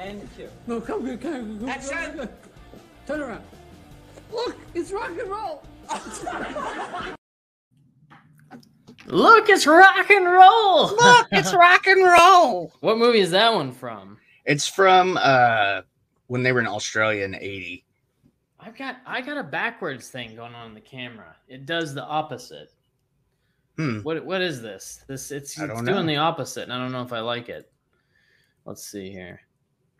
And cue. No, come here, come here. Action! Turn around. Look, it's rock and roll. Look, it's rock and roll. Look, it's rock and roll. what movie is that one from? It's from uh when they were in Australia in 80. I've got I got a backwards thing going on in the camera. It does the opposite. Hmm. What what is this? This it's, it's doing the opposite, and I don't know if I like it. Let's see here.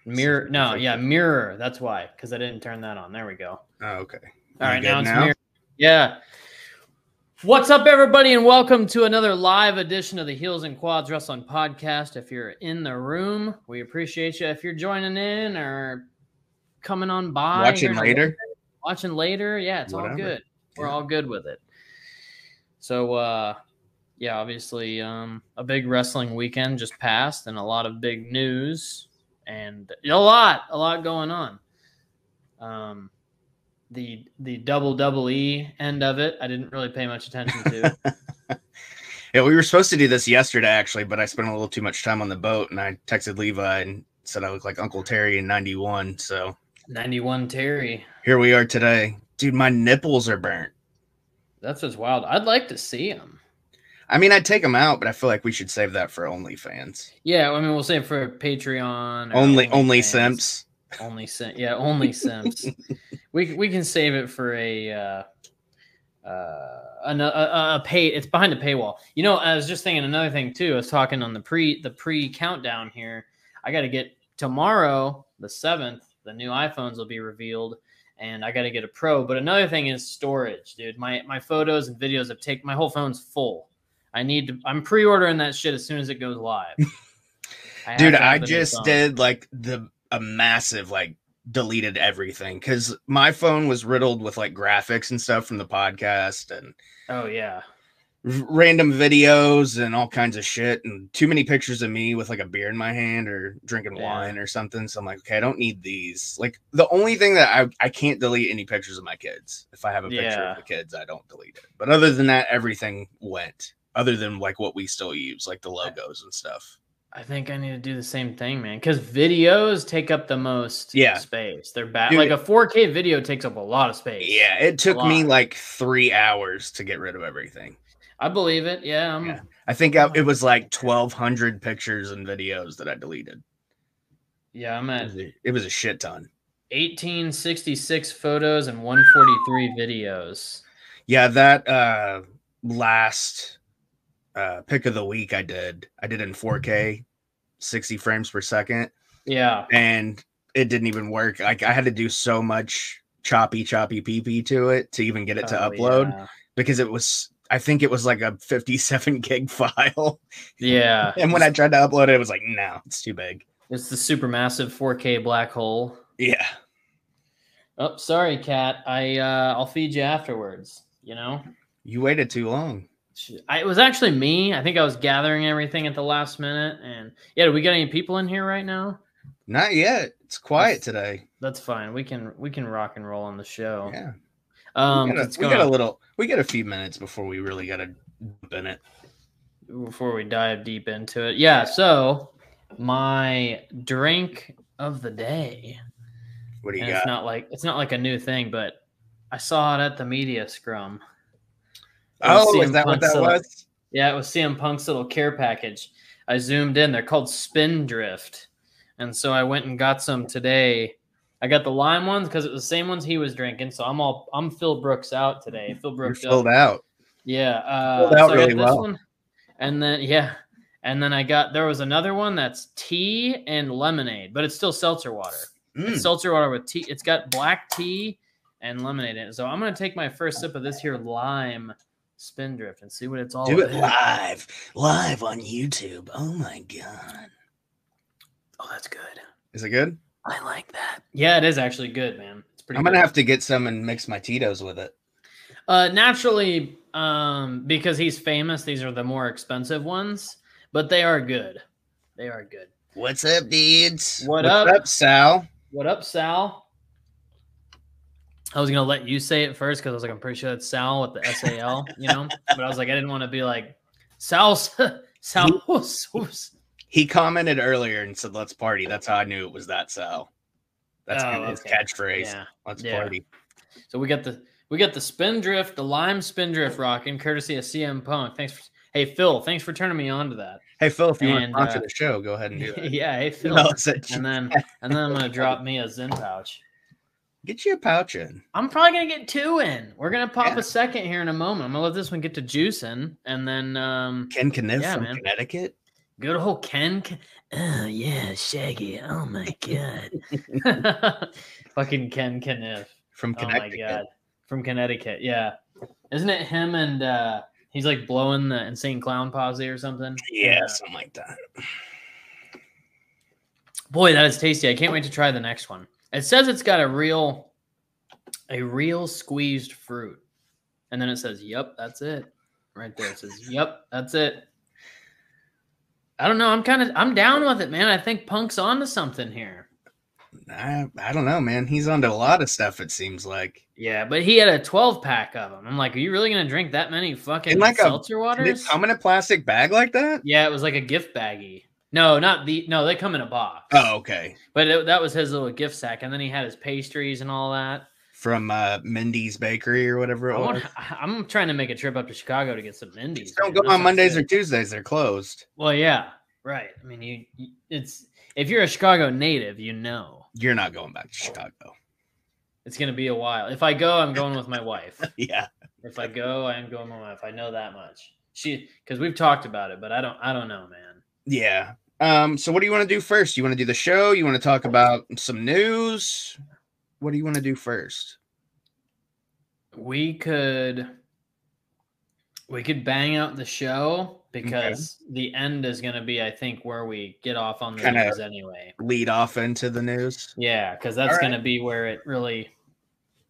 Mirror. No, yeah, mirror. That's why, because I didn't turn that on. There we go. Oh, okay. All right, now it's mirror. Yeah. What's up, everybody, and welcome to another live edition of the Heels and Quads Wrestling Podcast. If you're in the room, we appreciate you. If you're joining in or coming on by, Watching here- later. watching later, yeah, it's all good. We're Yeah. all good with it. So, uh, yeah, obviously, um, a big wrestling weekend just passed, and a lot of big news, and a lot, a lot going on. Um, the the double double E end of it, I didn't really pay much attention to. Yeah, we were supposed to do this yesterday actually, but I spent a little too much time on the boat and I texted Levi and said I look like Uncle Terry in 91. So Ninety one Terry, here we are today. Dude, my nipples are burnt. that's what's wild. I'd like to see him. I mean, I'd take them out, but I feel like we should save that for OnlyFans. Yeah, I mean, we'll save it for Patreon. or Only, only OnlyFans. simps. Only sim, yeah, only Sims. we we can save it for a uh, uh, an, a, a, a pay. It's behind a paywall. You know, I was just thinking another thing too. I was talking on the pre the pre countdown here. I got to get tomorrow, the seventh. The new iPhones will be revealed, and I got to get a Pro. But another thing is storage, dude. My my photos and videos have taken my whole phone's full. I need to. I'm pre-ordering that shit as soon as it goes live. I Dude, I just did like the a massive like deleted everything because my phone was riddled with like graphics and stuff from the podcast and Oh yeah. random videos and all kinds of shit and too many pictures of me with like a beer in my hand or drinking Yeah. wine or something. So I'm like, okay, I don't need these. Like the only thing that I I can't delete any pictures of my kids. If I have a picture Yeah. of the kids, I don't delete it. But other than that, everything went. Other than like what we still use, like the logos and stuff. I think I need to do the same thing, man. Because videos take up the most Yeah. space. They're bad. Dude, like a 4K video takes up a lot of space. Yeah, it took me like three hours to get rid of everything. I believe it. Yeah. Yeah. I think I, it was like 1,200 pictures and videos that I deleted. yeah, I'm It at was a, it was a shit ton. 1866 photos and 143 videos. Yeah, that uh last uh pick of the week I did, I did in 4K, 60 frames per second, Yeah. and it didn't even work. Like I had to do so much choppy, choppy PP to it to even get it to Oh, upload Yeah. because it was. I think it was like a 57 gig file. Yeah. And when I tried to upload it, it was like, no, it's too big. it's the supermassive 4K black hole. Yeah. Oh, sorry, cat. I uh, I'll feed you afterwards. You know. You waited too long. I, it was actually me. I think I was gathering everything at the last minute, and yeah. Do we got any people in here right now? Not yet. It's quiet today. That's fine. We can we can rock and roll on the show. Yeah. Um, we got, a, we got a little we got a few minutes before we really got to jump in it. before we dive deep into it. Yeah. So my drink of the day. What do you And got? it's not like it's not like a new thing, but I saw it at the media scrum. Oh, is that what that little- was? Yeah, it was CM Punk's little care package. I zoomed in. They're called Spindrift, and so I went and got some today. I got the lime ones because it was the same ones he was drinking. So I'm all I'm Phil Brooks out today. Phil You're Brooks filled out. Yeah, uh, Filled out so I got really this well. one, and then yeah, and then I got there was another one that's tea and lemonade, but it's still seltzer water. Mm. It's seltzer water with tea. It's got black tea and lemonade in it. So I'm gonna take my first sip of this here lime spindrift and see what it's all Do it live, live on YouTube. Oh my god, Oh, that's good. is it good? I like that. Yeah, it is actually good, man. It's pretty. I'm gonna good. have to get some and mix my Tito's with it. Uh, naturally, um, because he's famous, these are the more expensive ones, but they are good. They are good. What's up, dudes? What What's up? Sal? What up, Sal? I was gonna let you say it first because I was like, I'm pretty sure it's Sal with the S A L, you know. But I was like, I didn't want to be like Sal, Sal. He commented earlier and said, "Let's party." That's how I knew it was that Sal. That's Oh, kind his okay. catchphrase. Yeah. Let's Yeah. party. So we got the we got the Spindrift, the lime Spindrift rocking, courtesy of CM Punk. Thanks for hey Phil, thanks for turning me on to that. Hey Phil, if you want to And, sponsor uh, the show, go ahead and do that. yeah, hey Phil. No, And then and then I'm gonna drop me a Zyn pouch. Get you a pouch in. I'm probably gonna get two in. We're gonna pop Yeah. a second here in a moment. I'm gonna let this one get to juicing, and then um Ken Kniff Yeah, from man. Connecticut. good old Ken. Ken- Oh yeah, Shaggy. Oh my god. Fucking Ken Kniff. From Oh my Connecticut. god. From Connecticut, yeah. Isn't it him and uh he's like blowing the insane clown posse or something? Yeah, something like that. Boy, that is tasty. I can't wait to try the next one. It says it's got a real a real squeezed fruit. And then it says, Yep, that's it. Right there. It says, Yep, that's it. I don't know. I'm kind of I'm down with it, man. I think Punk's onto something here. I, I don't know, man. He's onto a lot of stuff. It seems like. Yeah, but he had a 12 pack of them. I'm like, are you really gonna drink that many fucking In like a- seltzer Did waters? it come in a plastic bag like that? Yeah, it was like a gift baggie. No, not the no. They come in a box. Oh, okay. but it, that was his little gift sack, and then he had his pastries and all that. From uh, Mindy's Bakery or whatever it I was. want, I'm trying to make a trip up to Chicago to get some Mindy's. Don't go on Mondays or. Tuesdays. They're closed. Well, yeah, right. I mean, you, you it's if you're a Chicago native, you know You're not going back to Chicago. it's gonna be a while. If I go, I'm going with my wife. Yeah. If I go, I am going with my wife. I know that much. She because we've talked about it, but I don't. I don't know, man. Yeah. Um, so what do you want to do first? You want to do the show? You want to talk about some news? What do you want to do first? We could we could bang out the show because the end is going to be, I think, where we get off on the Kinda- news anyway. Lead off into the news. Yeah, because that's All going to be where it really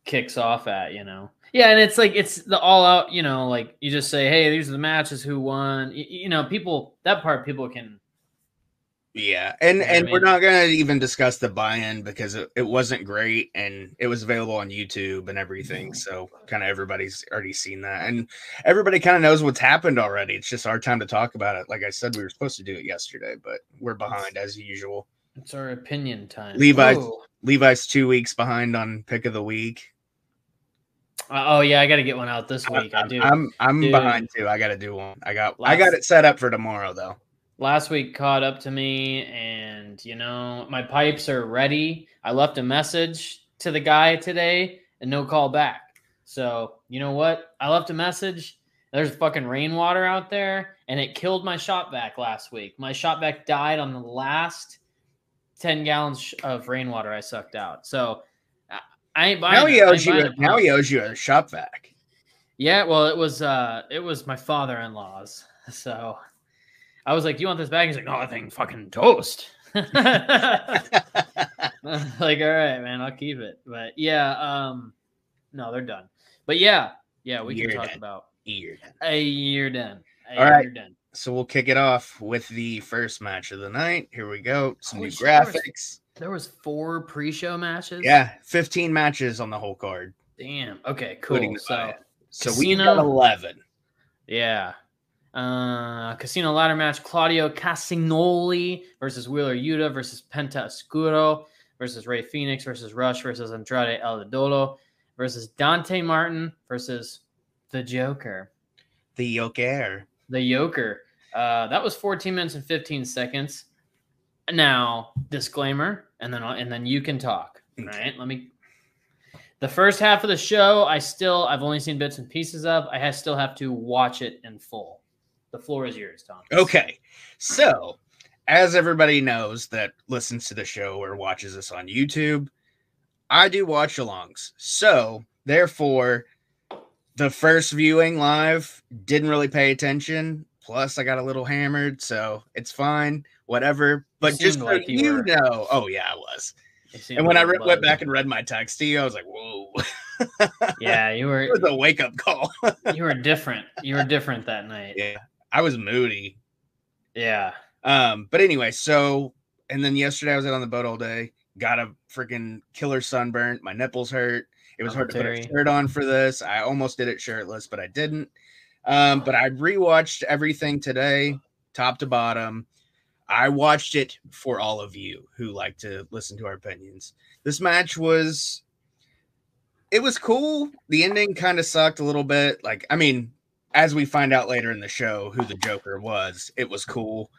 kicks off at, you know. Yeah, and it's like it's the all out, you know, like you just say, "Hey, these are the matches, who won." Y- You, know, people that part people can. Yeah, and You know what I and we're not gonna even discuss the buy-in because it, it wasn't great and it was available on YouTube and everything. Mm-hmm. So kind of everybody's already seen that, and everybody kind of knows what's happened already. It's just our time to talk about it. Like I said, we were supposed to do it yesterday, but we're behind as usual. It's our opinion time. Levi's- Levi's two weeks behind on pick of the week. Uh, oh yeah, I got to get one out this week. I do. I'm I'm Dude. behind too. I got to do one. I got I got it set up for tomorrow though. last week caught up to me and you know my pipes are ready i left a message to the guy today and no call back so you know what i left a message there's fucking rainwater out there and it killed my shop vac last week my shop vac died on the last 10 gallons of rainwater i sucked out so I- i ain't buying Now he owes you. a- Now he owes you a shop vac. Yeah, well, it was uh it was my father-in-law's. So I was like, "Do you want this bag?" He's like, "No, that thing fucking toast." like, all right, man, I'll keep it. But yeah, um no, they're done. But yeah, yeah, we Year can talk done. about Weird. a year done. A All right. year done. So we'll kick it off with the first match of the night. Here we go. Some Holy new graphics. There was four pre-show matches. Yeah, 15 matches on the whole card, Damn. Okay, cool. So. So we got 11. Yeah. Uh, casino ladder match Claudio Castagnoli versus Wheeler Yuta versus Penta Oscuro versus Rey Fenix versus Rush versus Andrade El Idolo versus Dante Martin versus the Joker. The Joker. The Joker. Uh, that was 14 minutes and 15 seconds. Now, disclaimer, and then and then you can talk. Okay. Right? Let me. The first half of the show, I still I've only seen bits and pieces of. I ha- still have to watch it in full. The floor is yours, Tom. Okay. So, as everybody knows that listens to the show or watches us on YouTube, I do watch alongs. So, therefore, the first viewing live didn't really pay attention. Plus, I got a little hammered, so it's fine, whatever. But You just so like you were- know, oh yeah, I was. And when I re- went back and read my text to you, I was like, "Whoa!" yeah, you were. it was a wake up call. you were different. You were different that night. yeah, I was moody. Yeah. Um, but anyway, so and then yesterday I was out on the boat all day, got a freaking killer sunburn. My nipples hurt. It was hard to put a shirt on for this. I almost did it shirtless, but I didn't. Um, but I rewatched everything today, top to bottom. I watched it for all of you who like to listen to our opinions. This match was it was cool. The ending kind of sucked a little bit. Like, I mean, as we find out later in the show who the Joker was, it was cool.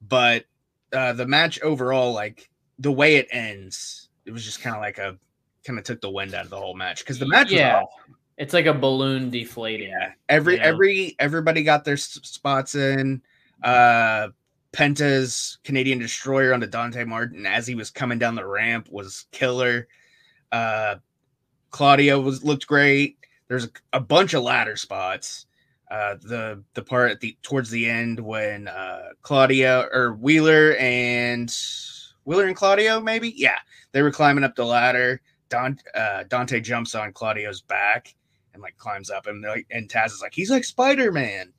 But uh the match overall, like the way it ends, it was just kind of like a kind of took the wind out of the whole match because the match yeah. was awesome. It's like a balloon deflating. Yeah, every Yeah. every everybody got their s- spots in. Uh Penta's Canadian Destroyer onto Dante Martin as he was coming down the ramp was killer. Uh Claudio was looked great. There's a, a bunch of ladder spots. Uh the the part at the towards the end when uh Claudio or Wheeler and Wheeler and Claudio maybe yeah they were climbing up the ladder. Don, uh, Dante jumps on Claudio's back and like climbs up and like and Taz is like he's like Spider Man.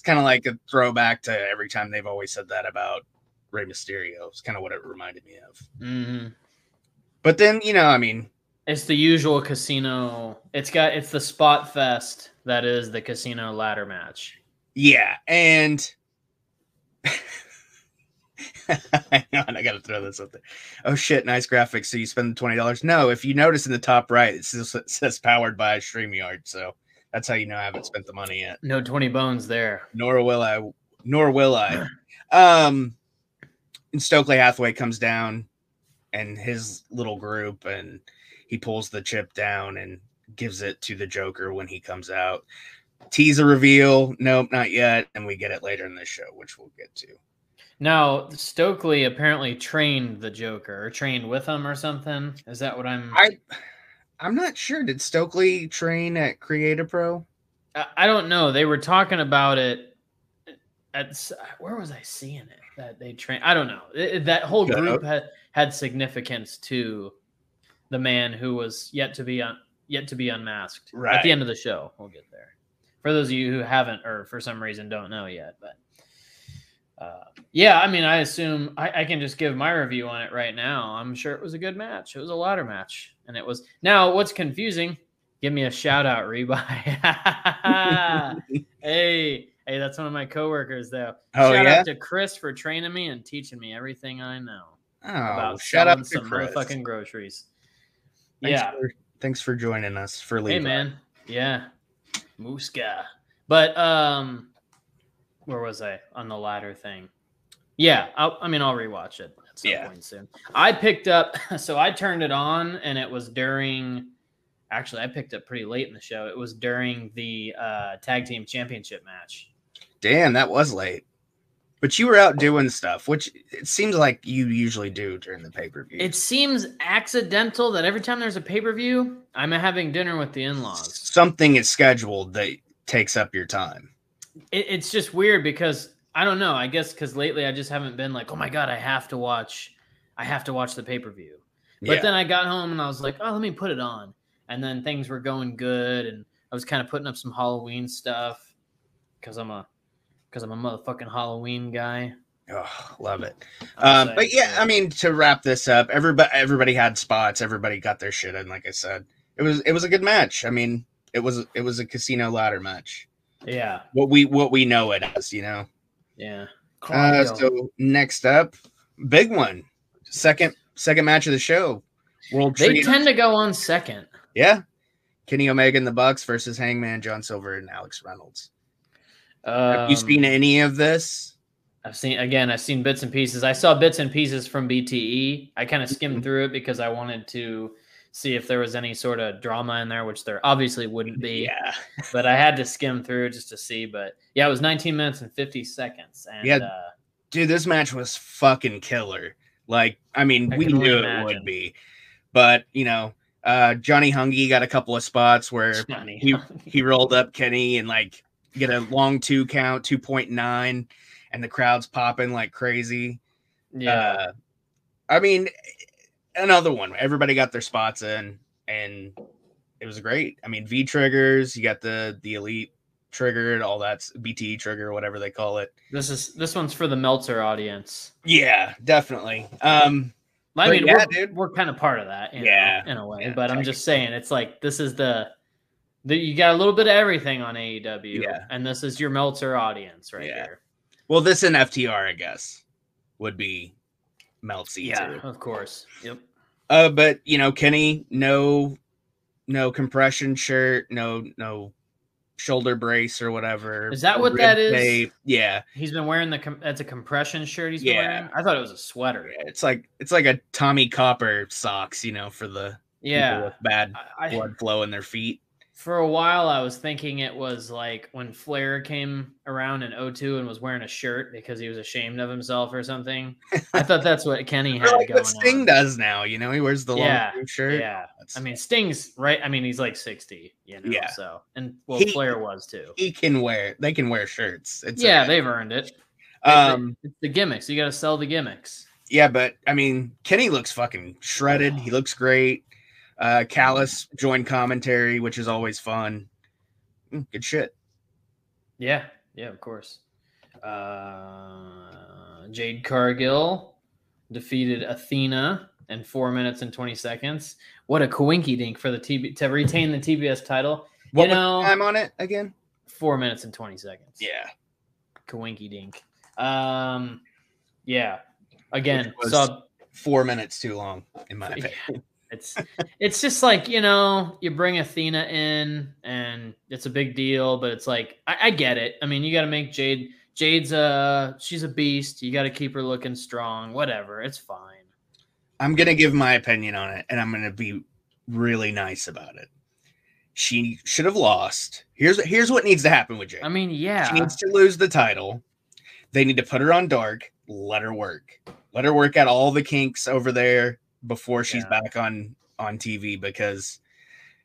It's kind of like a throwback to every time they've always said that about Rey Mysterio. It's kind of what it reminded me of. hmm But then you know, I mean, It's the usual casino. It's got it's the spot fest that is the casino ladder match. yeah, and I gotta throw this up there. Oh shit, nice graphics. So you spend the twenty dollars? No, if you notice in the top right, it says, it says powered by StreamYard. So that's how you know I haven't spent the money yet. No twenty bones there. nor will I, nor will I. Um, and Stokely Hathaway comes down, and his little group, and he pulls the chip down and gives it to the Joker when he comes out. Teaser reveal, nope, not yet, and we get it later in the show, which we'll get to. Now Stokely apparently trained the Joker or trained with him or something. Is that what I'm? I, I'm not sure. Did Stokely train at Create A Pro? I, I don't know. They were talking about it at where was I seeing it that they train? I don't know. It- it- that whole group had had significance to the man who was yet to be un, yet to be unmasked. At the end of the show, we'll get there. For those of you who haven't or for some reason don't know yet, but uh, yeah, I mean, I assume I, I can just give my review on it right now. I'm sure it was a good match. It was a ladder match, and it was. Now, what's confusing? Give me a shout out, Rebuy. hey, hey, that's one of my coworkers, though. Oh, shout yeah? out to Chris for training me and teaching me everything I know Oh, about shout out to some Chris. motherfucking groceries. Thanks yeah, for, thanks for joining us for Levi. hey man, yeah, Muska. But um, where was I on the ladder thing? Yeah, I'll, I mean, I'll rewatch it at some Yeah. point soon. I picked up, so I turned it on, and it was during. Actually, I picked up pretty late in the show. It was during the uh, tag team championship match. Damn, that was late. But you were out doing stuff, which it seems like you usually do during the pay per view. It seems accidental that every time there's a pay per view, I'm having dinner with the in laws. something is scheduled that takes up your time. It, it's just weird because I don't know. I guess because lately I just haven't been like, oh my god, I have to watch, I have to watch the pay per view. But yeah. then I got home and I was like, oh, let me put it on. And then things were going good, and I was kind of putting up some Halloween stuff because I'm a because I'm a motherfucking Halloween guy. oh, love it. Um, but yeah, I mean, to wrap this up, everybody everybody had spots. Everybody got their shit in. Like I said, it was it was a good match. I mean, it was it was a casino ladder match. Yeah, What we what we know it as, you know. yeah. Uh, so next up, big one, second second match of the show. World they Trio- tend to go on second. Yeah. Kenny Omega and the Bucks versus Hangman John Silver and Alex Reynolds. Have you Um, seen any of this? I've seen again. I've seen bits and pieces. I saw bits and pieces from BTE. I kind of skimmed Mhm. through it because I wanted to see if there was any sort of drama in there, which there obviously wouldn't be. Yeah. But I had to skim through just to see. But yeah, it was 19 minutes and 50 seconds. And Yeah. uh, Dude, this match was fucking killer. Like, I mean, I we knew it would be. But, you know, uh Johnny Hungy got a couple of spots where Johnny. he he rolled up Kenny and like get a long two count, 2.9, and the crowd's popping like crazy. yeah. Uh, I mean, another one. Everybody got their spots in, and it was great. I mean, V triggers. You got the the elite triggered, all that's BTE trigger, whatever they call it. this is this one's for the Meltzer audience. Yeah, definitely. Um, I mean, yeah, we're, dude. we're kind of part of that, know, Yeah. in a way. Yeah, but I'm just saying, it's like this is the, the you got a little bit of everything on AEW, Yeah. and this is your Meltzer audience right Yeah. here. well, this in FTR, I guess. would be Meltzy Yeah, too. of course. Yep. Uh, but you know, Kenny, no, no compression shirt, no, no shoulder brace or whatever. Is that what that is? tape. Yeah, He's been wearing the com- that's a compression shirt he's been Yeah. wearing. I thought it was a sweater. it's like it's like a Tommie Copper socks, you know, for the Yeah. with bad I, I, blood flow in their feet. For a while I was thinking it was like when Flair came around in 02 and was wearing a shirt because he was ashamed of himself or something. I thought that's what Kenny had like going what Sting on. does now, you know, he wears the Yeah, long shirt. Yeah. That's- I mean Sting's right. I mean he's like 60, you know. Yeah. So and well He- Flair was too. he can wear. They can wear shirts. It's yeah, they've earned it. Um, it's the gimmicks. You got to sell the gimmicks. yeah, but I mean, Kenny looks fucking shredded. He looks great. Uh, Callis joined commentary, which is always fun. Mm, Good shit. Yeah, yeah, of course. Uh, Jade Cargill defeated Athena in four minutes and twenty seconds. What a coinky dink for the TB to retain the TBS title. What was know- time on it again? Four minutes and twenty seconds. Yeah, coinky dink. Um, yeah. Again, saw four minutes too long, in my Yeah. it's it's just like you know you bring Athena in and it's a big deal, but it's like I, I get it. I mean, you got to make Jade. Jade's a she's a beast. You got to keep her looking strong. Whatever, it's fine. I'm gonna give my opinion on it, and I'm gonna be really nice about it. She should have lost. Here's here's what needs to happen with Jade. I mean, yeah, She needs to lose the title. They need to put her on dark. Let her work. Let her work out all the kinks over there before she's Yeah. back on on TV because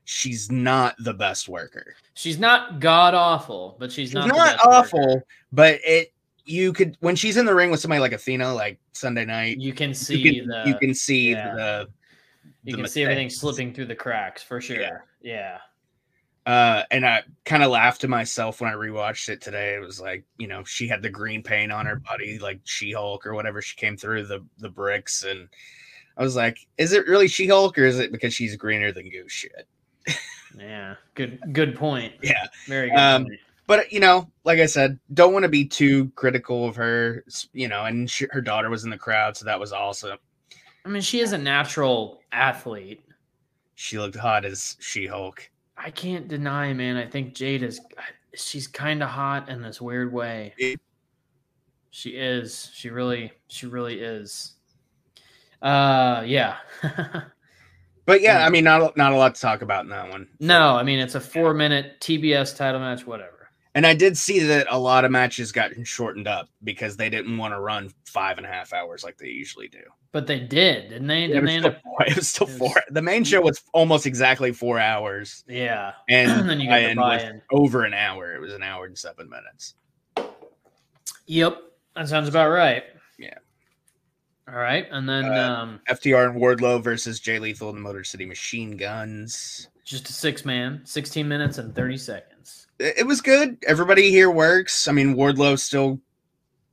she's not the best worker. she's not god awful, but she's, She's not not, the best awful, worker. but it you could when she's in the ring with somebody like Athena, like Sunday night, You can see you can, the you can see yeah. the you the can see everything slipping through the cracks for sure. Yeah. yeah. Uh, and I kind of laughed to myself when I rewatched it today. It was like, you know, she had the green paint on her body, like She Hulk or whatever. She came through the the bricks, and I was like, is it really She Hulk or is it because she's greener than goose shit? Yeah, good good point. Yeah, Very good. Um, but you know, like I said, don't want to be too critical of her. You know, and she, her daughter was in the crowd, so that was awesome. I mean, she is a natural athlete. She looked hot as She Hulk. I can't deny, man. I think Jade is she's kind of hot in this weird way. It- She is. She really she really is. Uh yeah. But yeah. I mean, not a- not a lot to talk about in that one. no, I mean it's a 4-minute TBS title match whatever. And I did see that a lot of matches got shortened up because they didn't want to run five and a half hours like they usually do. But they did, didn't they? It Didn't was, they still up four, it was still it was- four. The main show was almost exactly four hours, Yeah. and, then you got the buy-in was buy-in. over an hour. It was an hour and seven minutes. Yep. That sounds about right. Yeah. All right. And then Uh, um FTR and Wardlow versus Jay Lethal and the Motor City Machine Guns. just a six man, 16 minutes and 30 seconds. It, it was good. Everybody here works. I mean, Wardlow's still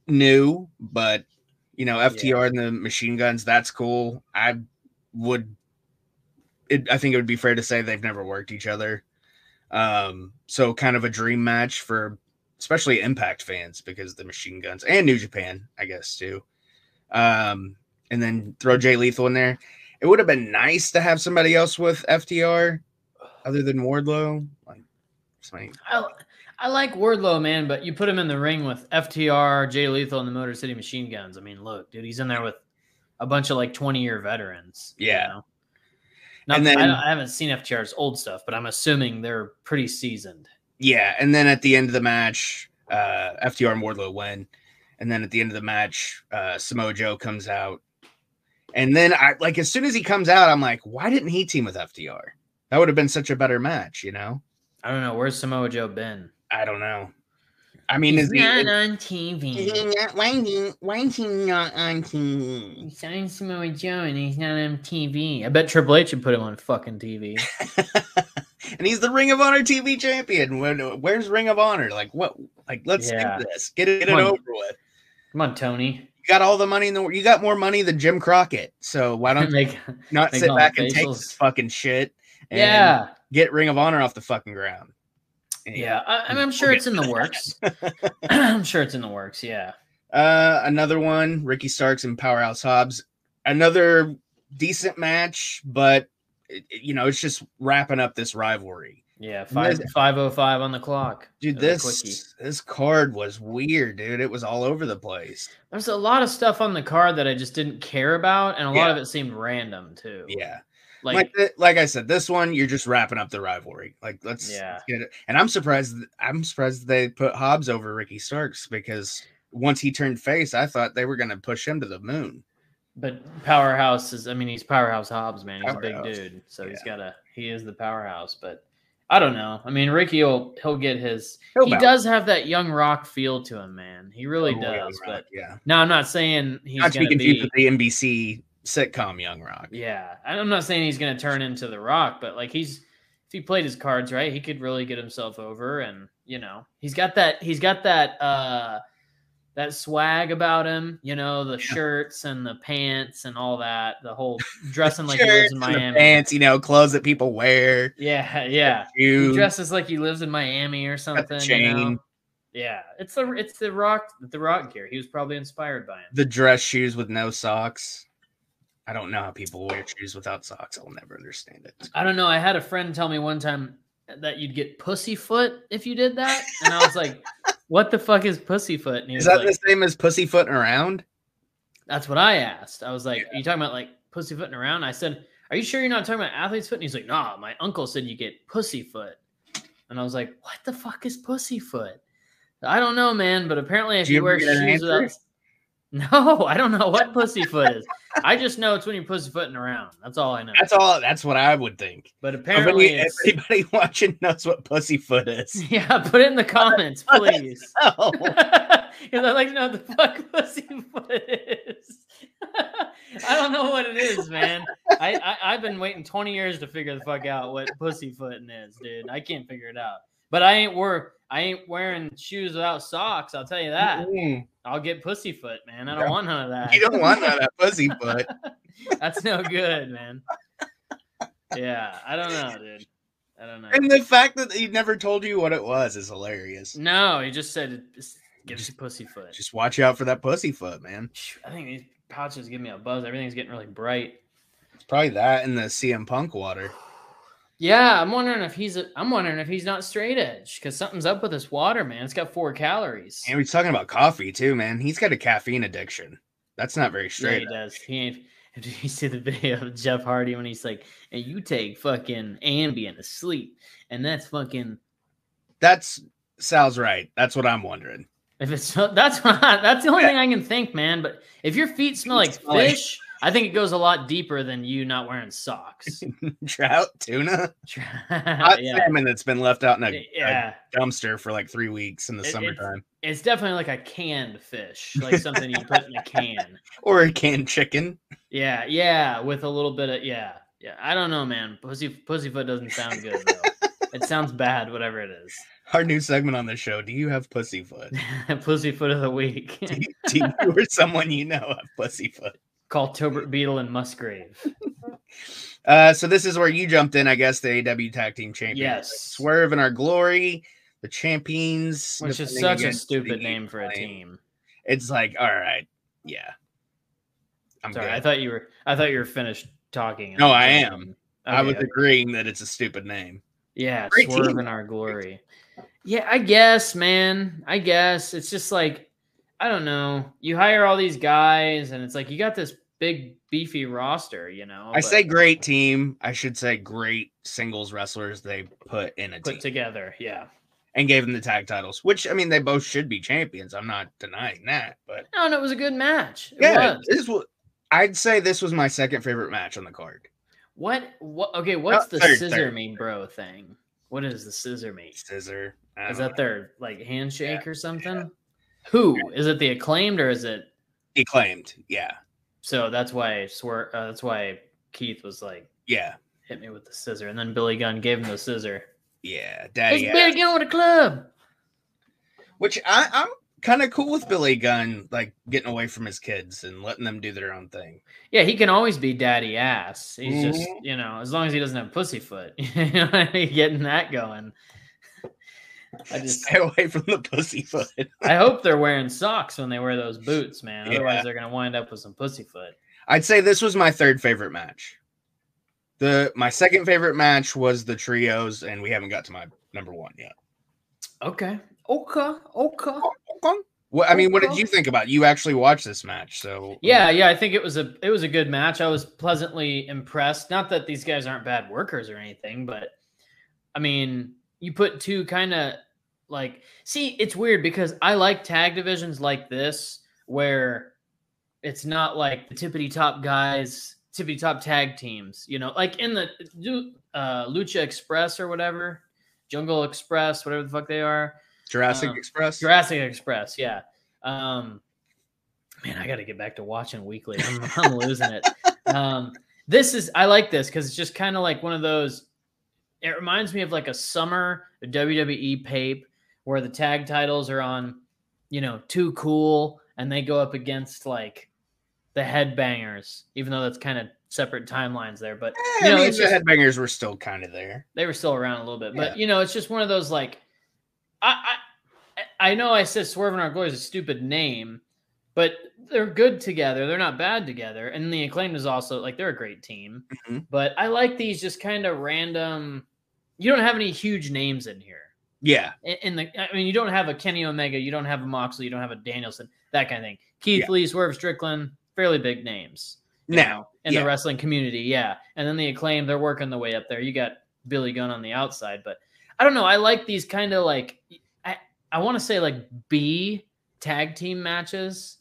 new, but you know, FTR and the Machine Guns. That's cool. I would. It, I think it would be fair to say they've never worked each other. Um, so kind of a dream match for especially Impact fans because the Machine Guns and New Japan, I guess too. Um, and then throw Jay Lethal in there. It would have been nice to have somebody else with FTR other than Wardlow. Like somebody I, I like Wardlow, man, but you put him in the ring with FTR, Jay Lethal, and the Motor City Machine Guns. I mean, look, dude, he's in there with a bunch of like 20 year veterans. you Yeah. know? Not And that- I, then- I haven't seen FTR's old stuff, but I'm assuming they're pretty seasoned. Yeah, and then at the end of the match, uh, FTR and Wardlow win, and then at the end of the match, uh, Samoa Joe comes out, and then I like as soon as he comes out, I'm like, why didn't he team with FTR? That would have been such a better match, you know? I don't know. Where's Samoa Joe been? I don't know. I mean, He's is he? not on TV. not, why, is he, why is he not on TV? He signed Samoa Joe and he's not on TV. I bet Triple H would put him on fucking TV. and he's the Ring of Honor TV champion. When, where's Ring of Honor? Like what? Like let's Yeah. do this. Get it, get it over with. Come on, Tony. You got all the money in the world. You got more money than Jim Crockett. So why don't you Make, not sit back and take this fucking shit? And yeah. Get Ring of Honor off the fucking ground. Yeah. I, I'm sure it's in the works. I'm sure it's in the works. Yeah. Uh, another one, Ricky Starks and Powerhouse Hobbs. Another decent match, but you know, it's just wrapping up this rivalry. Yeah, five five oh five on the clock. Dude, That was a quickie. this this card was weird, dude. It was all over the place. There's a lot of stuff on the card that I just didn't care about, and a lot of it seemed random too. Yeah. like, Like like, like I said, this one you're just wrapping up the rivalry. Like let's, Yeah. let's get it. And I'm surprised I'm surprised they put Hobbs over Ricky Starks because once he turned face, I thought they were gonna push him to the moon. but powerhouse is. I mean, he's powerhouse Hobbs, man. He's a big dude, so he's got a. He is the powerhouse, but I don't know. I mean, Ricky will he'll get his. He'll he bounce. does have that young rock feel to him, man. He really Oh, Young does. Rock, But yeah. no, I'm not saying he's Not to be to confused be. with the NBC sitcom Young Rock. Yeah, I'm not saying he's going to turn into the Rock, but like he's if he played his cards right, he could really get himself over, and you know he's got that he's got that uh that swag about him, you know, the shirts and the pants and all that, the whole dressing like he lives in the Miami. pants, you know, clothes that people wear. Yeah, yeah. He dresses like he lives in Miami or something. you know? Yeah, it's the it's the Rock the Rock gear. He was probably inspired by him. the dress shoes with no socks. I don't know how people wear shoes without socks. I'll never understand it. I don't know. I had a friend tell me one time that you'd get pussyfoot if you did that, and I was like, "What the fuck is pussyfoot?" And Is that like, the same as pussyfooting around? "That's what I asked." I was like, "Are you talking about like pussyfooting around?" I said, "Are you sure you're not talking about athlete's foot?" And he's like, "Nah, my uncle said you get pussyfoot," and I was like, "What the fuck is pussyfoot?" I don't know, man, but apparently if Do you, you wear ever get an shoes without answer? no, I don't know what pussyfoot is. I just know it's when you're pussyfooting around. That's all I know. That's all. That's what I would think. but apparently, everybody, watching knows what pussyfoot is. yeah. Put it in the comments, please. Oh, Because I'd like to know what the fuck pussyfoot is. I don't know what it is, man. I, I I've been waiting 20 years to figure the fuck out what pussyfooting is, dude. I can't figure it out. But I ain't wear I ain't wearing shoes without socks. I'll tell you that. Mm, I'll get pussyfoot, man. I don't want none of that. you don't want none of that pussyfoot. That's no good, man. Yeah, I don't know, dude. I don't know. And the fact that he never told you what it was is hilarious. No, he just said give just pussyfoot. Just watch out for that pussyfoot, man. I think these pouches give me a buzz. Everything's getting really bright. It's probably that and the CM Punk water. Yeah, I'm wondering if he's. I'm wondering if he's not straight edge because something's up with this water, man. It's got four calories. And he's talking about coffee too, man. He's got a caffeine addiction. That's not very Yeah, straight. he does. He ain't. Did you see the video of Jeff Hardy when he's like, "And you take fucking Ambien to sleep, and that's fucking That's Sal's right. That's what I'm wondering. If it's that's what I, that's the only thing I can think, man. But if your feet smell like smell like- fish, I think it goes a lot deeper than you not wearing socks. Trout, tuna, hot yeah, salmon that's been left out in a, a dumpster for like three weeks in the It- it's- summertime, It's definitely like a canned fish, like something you put in a can. or a canned chicken. Yeah, yeah, with a little bit of yeah, yeah. I don't know, man. Pussy pussyfoot doesn't sound good though. it sounds bad, whatever it is. Our new segment on the show. Do you have pussyfoot? pussyfoot of the week. do, you, do you or someone you know have pussyfoot? Call Tobert Beetle and Musgrave. Uh, so this is where you jumped in, I guess. The AW Tag Team Champions, Yes. Swerve and Our Glory, the champions, Which is such a stupid name for a team. It's like, all right, yeah, I'm Sorry, good. I thought you were. I thought you were finished talking. No, I Okay, am. I was okay. agreeing that it's a stupid name. Yeah, Great swerve team. in our glory. Yeah, I guess, man. I guess it's just like I don't know. You hire all these guys, and it's like you got this big beefy roster. You know, I but say great team. I should say great singles wrestlers they put in a put team together. Yeah. and gave them the tag titles, which I mean they both should be champions. I'm not denying that, but No, and it was a good match. It yeah, was. this was. I'd say this was my second favorite match on the card. What? What? Okay, what's oh, the third, scissor third. me bro thing? What is the scissor me? Scissor. Is that their like handshake or something? Who is it? The acclaimed or is it? know. he claimed? Yeah, So that's why swear. Uh, that's why Keith was like, yeah, hit me with the scissor, and then Billy Gunn gave him the scissor. yeah. It's Daddy, Billy ass. Gunn with a club. which I, I'm kind of cool with Billy Gunn, like getting away from his kids and letting them do their own thing. Yeah, he can always be daddy ass. He's just, Mhm. you know, as long as he doesn't have pussyfoot, you know, getting that going. I just Stay away from the pussyfoot. I hope they're wearing socks when they wear those boots, man. Yeah. Otherwise, they're gonna wind up with some pussyfoot. I'd say this was my third favorite match. The my second favorite match was the trios, and we haven't got to my number one yet. Okay. Okay. Okay. Well, I mean, what did you think about? it? You actually watched this match, so Yeah, yeah, I think it was a it was a good match. I was pleasantly impressed. Not that these guys aren't bad workers or anything, but I mean, you put two kind of like see, it's weird because I like tag divisions like this where it's not like the tippity top guys, tippity top tag teams, you know, like in the uh, Lucha Express or whatever, Jungle Express, whatever the fuck they are. Jurassic Um, Express. Jurassic Express, yeah. Um, man, I got to get back to watching weekly. I'm, I'm losing it. Um, this is I like this because it's just kind of like one of those. It reminds me of like a summer WWE pape where the tag titles are on, you know, too cool, and they go up against like the headbangers, even though that's kind of separate timelines there. But Eh, you know, I mean, it's the just- headbangers were still kind of there. they were still around a little bit, but Yeah. you know, it's just one of those like, I I, I know I said Swerve and Our Glory is a stupid name, but they're good together. They're not bad together, and the acclaimed is also like they're a great team. Mhm. But I like these just kind of random. You don't have any huge names in here. Yeah, In, the, I mean, you don't have a Kenny Omega, you don't have a Moxley, you don't have a Danielson, that kind of thing. Keith Yeah. Lee, Swerve Strickland, fairly big names now in yeah. the wrestling community. Yeah. And then the acclaim, they're working the way up there. You got Billy Gunn on the outside, but I don't know. I like these kind of like I I want to say like B tag team matches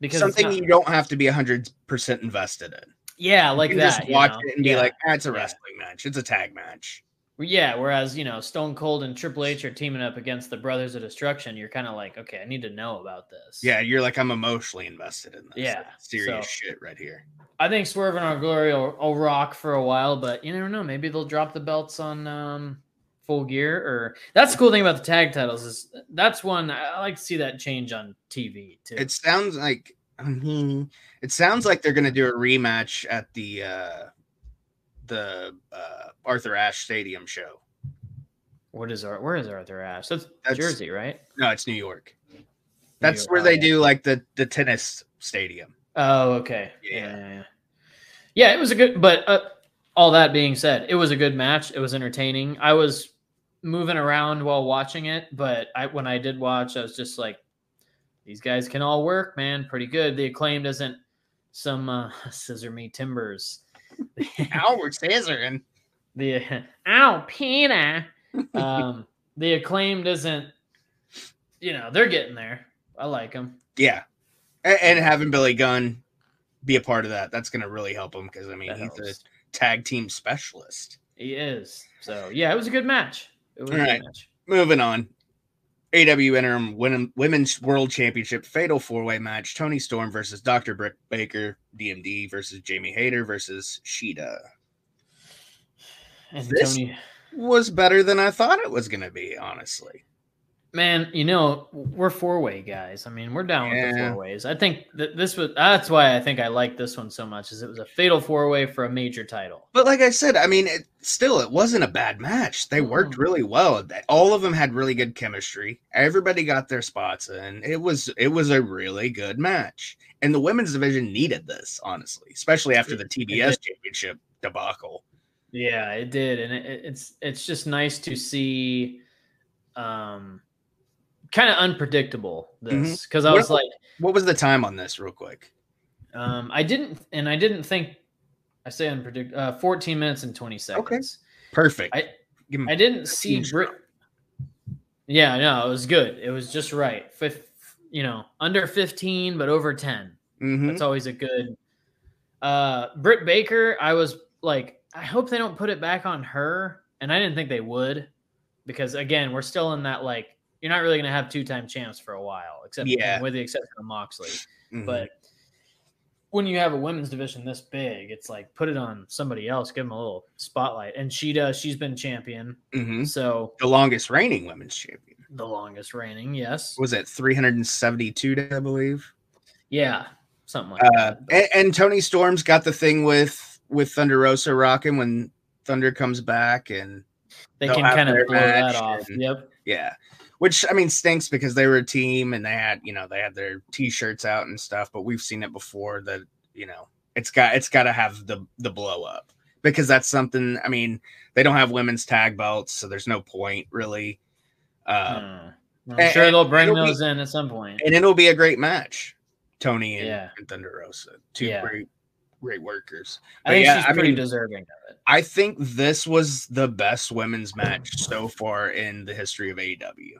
because something not- you don't have to be hundred percent invested in. yeah, like you that. just you watch know? it and be Yeah. like, ah, "It's a wrestling match. It's a tag match." Yeah. Whereas you know Stone Cold and Triple H are teaming up against the Brothers of Destruction. You're kind of like, okay, I need to know about this. Yeah, you're like, I'm emotionally invested in this. Yeah, serious so- shit right here. I think Swerve and Our Glory will, will rock for a while, but you never know. Maybe they'll drop the belts on um, Full Gear, or that's the cool thing about the tag titles is that's one I I like to see that change on TV too. It sounds like I mean, it sounds like they're gonna do a rematch at the uh the uh Arthur Ashe Stadium show. what is our where is Arthur Ashe? That's, That's- Jersey, right? No, it's New York. That's York, where oh, they yeah. do like the the tennis stadium. Oh, okay. Yeah. Yeah, yeah, yeah. Yeah, it was a good. But uh, all that being said, it was a good match. It was entertaining. I was moving around while watching it, but I when I did watch, I was just like, these guys can all work, man. Pretty good. The acclaimed isn't some uh, scissor me timbers. Albert scissoring. the ow Pina. Um, the acclaimed isn't. You know they're getting there. I like them. Yeah. And, and having Billy Gunn be a part of that, that's gonna really help him because I mean That he's a tag team specialist. He is. So yeah, it was a good match. It was a All good right. match. Moving on. AW Interim Women- Women's World Championship Fatal Four Way Match: Toni Storm versus Dr. Britt Baker, DMD versus Jamie Hayter versus Shida. And This- Toni, Was better than I thought it was gonna be, honestly. Man, you know we're four way guys. I mean, we're down with the four ways. I think that this was that's why I think I like this one so much. Is it was a fatal four way for a major title. But like I said, I mean, it, still, it wasn't a bad match. They worked Mm. really well. All of them had really good chemistry. Everybody got their spots, and it was it was a really good match. And the women's division needed this, honestly, especially after the TBS championship debacle. Yeah, it did, and it- it's it's just nice to see, um, kind of unpredictable this because I What- was like, What was the time on this, real quick? um, I didn't, and I didn't think. I say unpredictable. Uh, Fourteen minutes and twenty seconds. Okay. Perfect. I- I didn't see Britt. Yeah, no, it was good. It was just right. Fif- you know, under 15, but over 10. Mhm. That's always a good. Uh, Britt Baker, I was like, I hope they don't put it back on her, and I didn't think they would, because again, we're still in that like you're not really going to have two time champs for a while, except Yeah. with the exception of Moxley. Mhm. But when you have a women's division this big, it's like put it on somebody else, give them a little spotlight. And she does. She's been champion, Mhm. so the longest reigning women's champion the longest reigning. Yes, was it 372 days, I believe. yeah, something like Uh, that. And, and Toni Storm's got the thing with with Thunder Rosa rocking when Thunder comes back, and they can kind of blow that off. and- Yep. Yeah. Which I mean stinks because they were a team and they had, you know, they had their t-shirts out and stuff, but we've seen it before that, you know, it's got it's got to have the the blow up because that's something, I mean, they don't have women's tag belts, so there's no point really. Uh, Hmm. I'm and- sure they'll bring it'll be- those in at some and it'll be a great match. Toni and, Yeah. and Thunder Rosa, two Yeah. great great workers. I think yeah, she's I pretty mean- deserving of it. I think this was the best women's match so far in the history of AEW.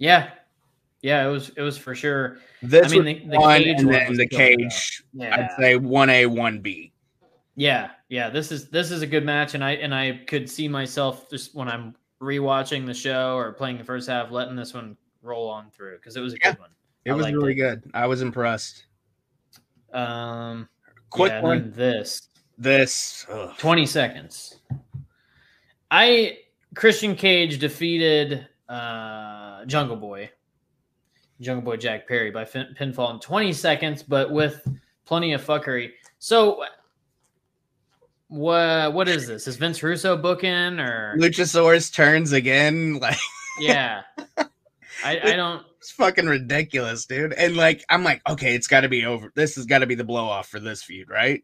Yeah, yeah, it was it was for sure. This I mean, the- the one, cage and then the cage. Yeah, I'd say one A, one B. yeah, yeah. This is this is a good match, and I and I could see myself just when I'm rewatching the show or playing the first half, letting this one roll on through because it was a Yeah. good one. It I was really it. good. I was impressed. Um, Quick yeah, one. this This ugh. 20 seconds. I Christian Cage defeated uh Jungle Boy, Jungle Boy Jack Perry by fin- pinfall in 20 seconds, but with plenty of fuckery. So, what what is this? Is Vince Russo booking or Luchasaurus turns again. Like yeah? I, I don't. it's fucking ridiculous, dude. And like I'm like, okay, it's got to be over. This has got to be the blow off for this feud, right?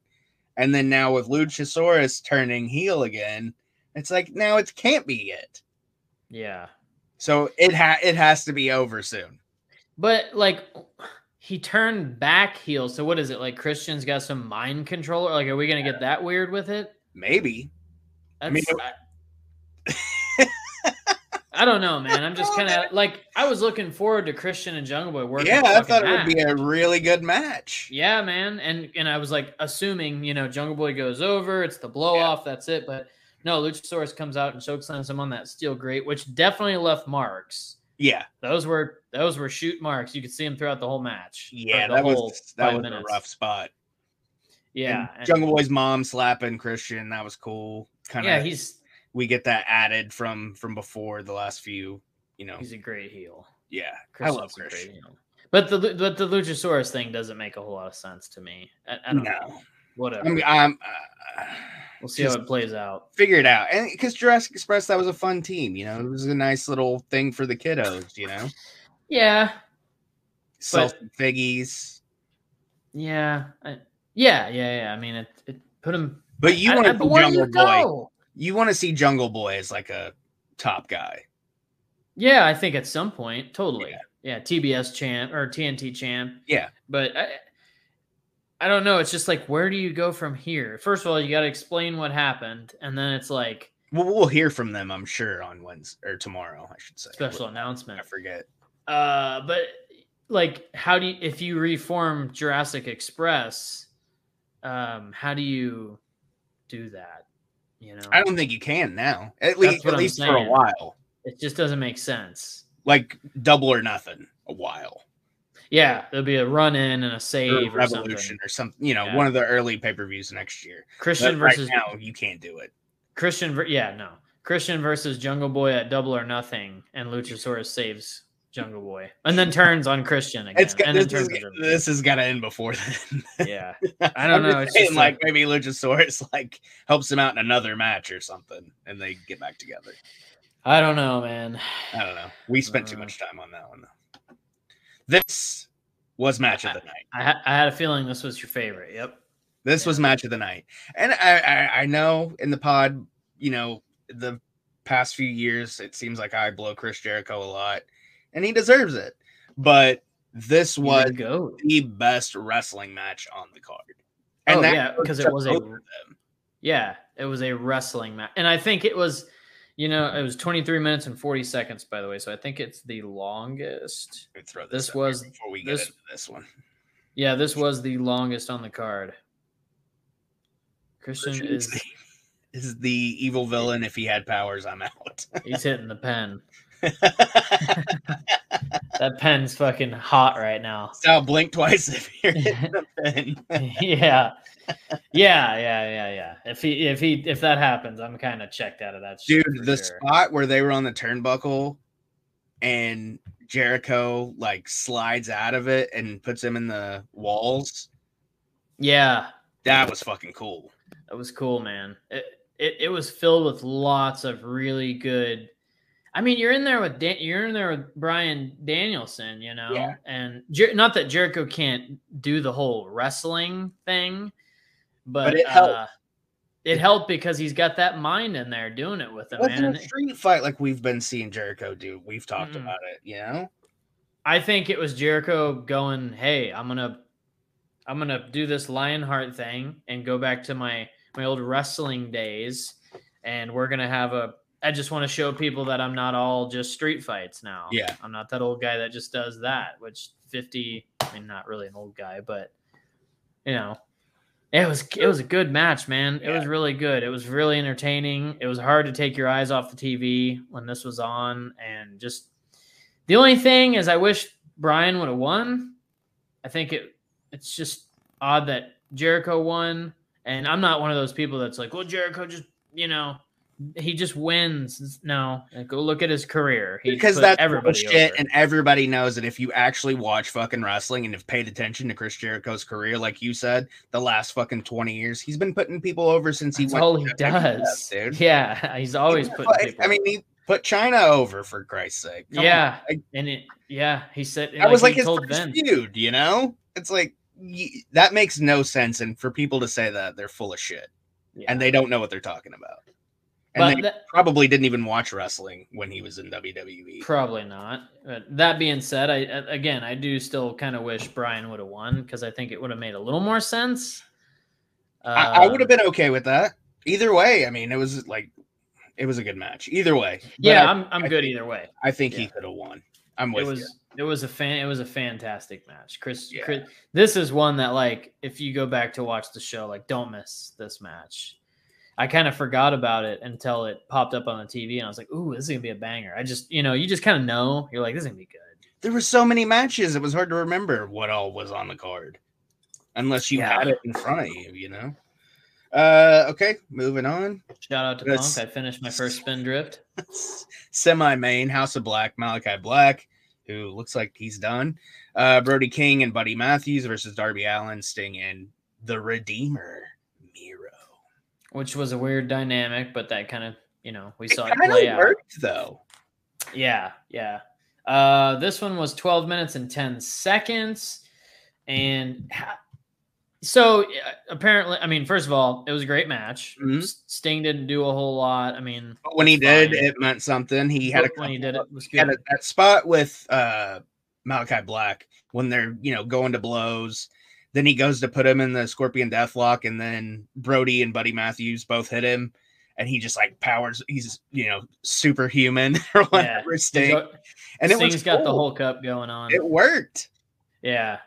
And then now with Luchasaurus turning heel again, it's like now it can't be it. Yeah, So it ha it has to be over soon. but like he turned back heel. So what is it like? Christian's got some mind control. Like, are we gonna get that weird with it? Maybe. That's, I mean, I, I don't know, man. I'm just kind of like I was looking forward to Christian and Jungle Boy working. Yeah, I thought it would be a really good match. Yeah, man, and and I was like assuming you know Jungle Boy goes over, it's the blow Yeah. off, that's it. But no, Luchasaurus comes out and chokeslams him on that steel grate, which definitely left marks. Yeah, Those were those were shoot marks. You could see them throughout the whole match. yeah, that was that was minutes. a rough spot. Yeah, And Jungle Boy's mom slapping Christian, that was cool. Kind of, yeah, he's we get that added from from before the last few. You know, he's a great heel. yeah, I love Christian. But the but the Luchasaurus thing doesn't make a whole lot of sense to me. I, I don't know. No, Whatever. I'm, I'm uh, we'll see how it plays out. figure it out. And because Jurassic Express, that was a fun team. You know, it was a nice little thing for the kiddos. You know, Yeah, salted figgies. yeah, I, yeah, yeah, yeah. I mean, it, it put him. But you want to see Jungle you Boy. go? You want to see Jungle Boy as like a top guy. Yeah, I think at some point, totally. Yeah. Yeah, TBS champ or TNT champ. Yeah. But I, I don't know. It's just like, where do you go from here? First of all, you got to explain what happened, and then it's like Well, we'll hear from them, I'm sure, on Wednesday or tomorrow. I should say. special announcement. I forget. Uh, but like, how do you if you reform Jurassic Express? Um, how do you do that? You know, I don't think you can now. At least, at I'm least for a while. it just doesn't make sense. Like double or nothing. A while. Yeah, there'll be a run in and a save or, Revolution something. or something. You know, Yeah. one of the early pay per views next year. Christian But right versus now, you can't do it. Christian. Yeah, no. Christian versus Jungle Boy at Double or Nothing, and Luchasaurus saves Jungle Boy, and then turns on Christian again, It's got, and then this, is, this has got to end before then. Yeah, I don't know, it's saying, just like, like- maybe Luchasaurus like helps him out in another match or something, and they get back together. I don't know, man. I don't know. We spent too Uh. much time on that one though. This was match of the night. I, ha- I had a feeling this was your favorite. Yep. This was match of the night, and I, I I know in the pod, you know, the past few years, it seems like I blow Chris Jericho a lot, and he deserves it. But this was the best wrestling match on the card, and Oh, that yeah, because it was a- them. Yeah, it was a wrestling match, and I think it was, you know, it was 23 minutes and 40 seconds, by the way. So I think it's the longest. Throw This here was- before we get this- into this one. Yeah, this was the longest on the card. Christian is is the evil villain. If he had powers, I'm out. he's hitting the pen. That pen's fucking hot right now. so I'll blink twice if you're hitting the pin. yeah. Yeah, yeah, yeah, yeah. If he if he if that happens, I'm kind of checked out of that. Dude, the sure. spot where they were on the turnbuckle and Jericho like slides out of it and puts him in the walls. Yeah, That was fucking cool. That was cool, man. It, it it was filled with lots of really good. I mean, you're in there with Dan- you're in there with Brian Danielson, you know, Yeah. and Jer- not that Jericho can't do the whole wrestling thing, but, But it helped. uh, it helped because he's got that mind in there doing it with him, man. wasn't And a street fight like we've been seeing Jericho do. We've talked Mm-mm. about it, you know. I think it was Jericho going, "Hey, I'm gonna, I'm gonna do this Lionheart thing and go back to my my old wrestling days, and we're gonna have a. I just want to show people that I'm not all just street fights now. Yeah. I'm not that old guy that just does that. Which 50, I mean, not really an old guy, but you know, it was it was a good match, man. It was really good. It was really entertaining. It was hard to take your eyes off the TV when this was on, and just the only thing is, I wish Brian would have won. I think it it's just odd that Jericho won, and I'm not one of those people that's like, well, Jericho just you know he just wins. No, like, go look at his career. He because that's everybody bullshit, and everybody knows that if you actually watch fucking wrestling and have paid attention to Chris Jericho's career, like you said, the last fucking twenty years, he's been putting people over since he That's all he does, dude. Yeah, he's always people I mean, he put Chyna over for Christ's sake. Come yeah, Like, and it, yeah, he said that was like he his first Vince. feud. You know, it's like that makes no sense, and for people to say that, they're full of shit, Yeah. and they don't know what they're talking about. But that, probably didn't even watch wrestling when he was in. WWE. Probably not. But that being said, I again I do still kind of wish Brian would have won because I think it would have made a little more sense. I, I would have Um, been okay with that. Either way, I mean, it was like it was a good match. Either way, Yeah, I, I'm I'm I good think- either way. I think he could have won. I'm It with was you. it was a fan it was a fantastic match. Chris, Yeah. Chris this is one that like if you go back to watch the show like don't miss this match. I kind of forgot about it until it popped up on the TV and I was like, "Ooh, this is going to be a banger." I just, you know, you just kind of know. You're like, "This is going to be good." There were so many matches; it was hard to remember what all was on the card, unless you Yeah. had it in front of you. You know. Uh, okay, moving on. Shout out to That's- Punk. I finished my first Spindrift. Semi main House of Black, Malakai Black, who looks like he's done. Uh, Brody King and Buddy Matthews versus Darby Allin, Sting, and the Redeemer. Which was a weird dynamic, but that kind of you know we It saw it kind play of out. worked though. Yeah, yeah. Uh, this one was 12 minutes and 10 seconds, and ha- so uh, apparently, I mean, first of all, it was a great match. Mhm. Sting didn't do a whole lot. I mean, But when he that's did, it meant something. He had a when he did it was he had a, that spot with uh Malakai Black when they're you know going to blows. Then he goes to put him in the Scorpion Deathlock, and then Brody and Buddy Matthews both hit him, and he just like powers. He's you know superhuman or whatever. He's Sting, and it Sting's was got the cool. whole cup going on. It worked. yeah,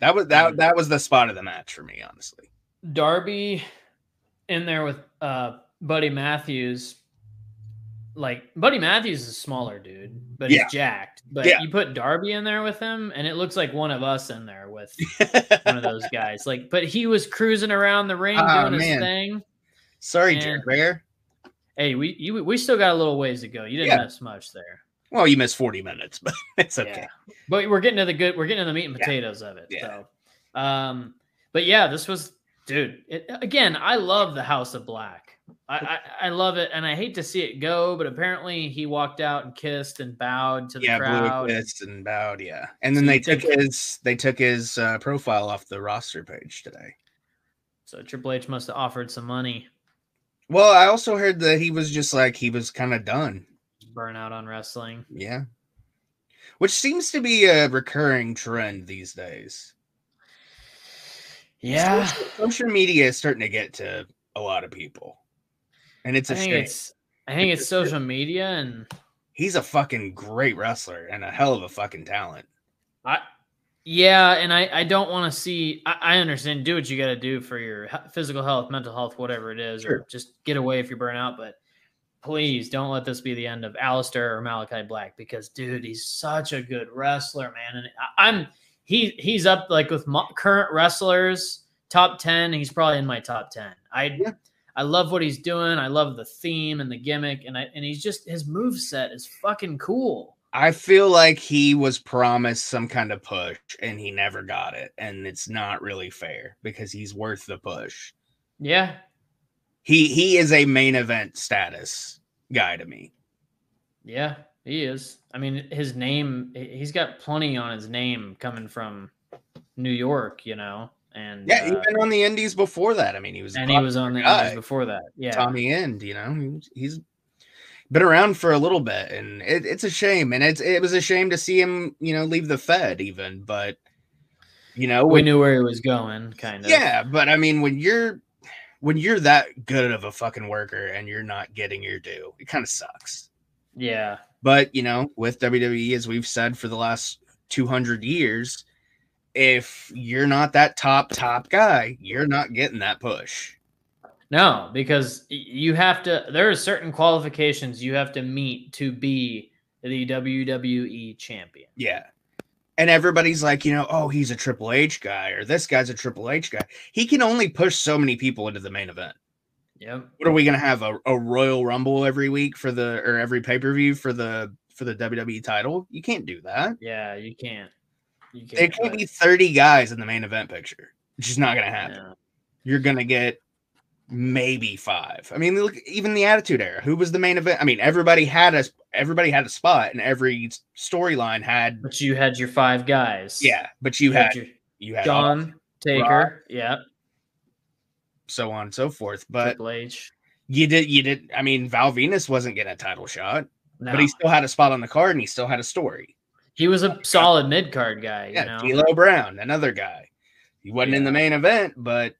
That was that Mhm. that was the spot of the match for me, honestly. Darby in there with uh Buddy Matthews. Like Buddy Matthews is a smaller dude, but Yeah. he's jacked. But Yeah. you put Darby in there with him, and it looks like one of us in there with one of those guys. Like, but he was cruising around the ring Oh, doing his thing. Sorry, Man. Jared Bear. Hey, we you, we still got a little ways to go. You didn't Yeah. miss much there. Well, you missed forty minutes, but it's okay. But we're getting to the good. We're getting to the meat and potatoes of it. Yeah. So, um, but yeah, this was, dude. It, again, I love the House of Black. I, I I love it, and I hate to see it go. But apparently, he walked out and kissed and bowed to the yeah, crowd. a fist and bowed. Yeah, and then So they took his they took his uh, profile off the roster page today. So Triple H must have offered some money. Well, I also heard that he was just like he was kind of done. burnout on wrestling. Yeah, which seems to be a recurring trend these days. Yeah, social, social media is starting to get to a lot of people, and it's I a think shame. it's I think it's social media and He's a fucking great wrestler and a hell of a fucking talent. I yeah, and I I don't want to see. I, I understand. Do what you got to do for your physical health, mental health, whatever it is, Sure. or just get away if you burn out. But please don't let this be the end of Aleister or Malakai Black because dude, he's such a good wrestler, man. And I, I'm he he's up like with current wrestlers top ten. He's probably in my top ten. I Yeah. I love what he's doing. I love the theme and the gimmick, and I and he's just his move set is fucking cool. I feel like he was promised some kind of push and he never got it, and it's not really fair because he's worth the push. Yeah, He he is a main event status guy to me. Yeah, he is. I mean, his name, he's got plenty on his name coming from New York, you know. And Yeah, uh, even on the Indies before that. I mean, he was and he was on the guy. Indies before that. Yeah. Tommy End. You know, He- he's been around for a little bit, and it, it's a shame. And it's it was a shame to see him, you know, leave the Fed even. But you know, we when- knew where he was going, kind of. yeah. But I mean, when you're when you're that good of a fucking worker and you're not getting your due, it kind of sucks. Yeah. But you know, with WWE, as we've said for the last 200 years, if you're not that top top guy, you're not getting that push. No, because you have to. There are certain qualifications you have to meet to be the WWE champion. Yeah. And everybody's like, you know, oh, he's a Triple H guy or this guy's a Triple H guy. He can only push so many people into the main event. Yep. What are we going to have a, a Royal Rumble every week for the or every pay-per-view for the for the WWE title? You can't do that. Yeah, you can't. You. It can't be 30 guys in the main event picture. It's just not going to happen. yeah. You're going to get maybe 5. I mean, look even the Attitude Era. Who was the main event? I mean, everybody had a everybody had a spot and every storyline had But you had your five guys. yeah, but you had your you had John Taker. Yeah. so on and so forth. But Triple H. you did, you did. I mean, Val Venis wasn't getting a title shot, No. but he still had a spot on the card and he still had a story. He was a solid mid card guy. You Yeah, know. D'Lo Brown, another guy. He wasn't in the main event, but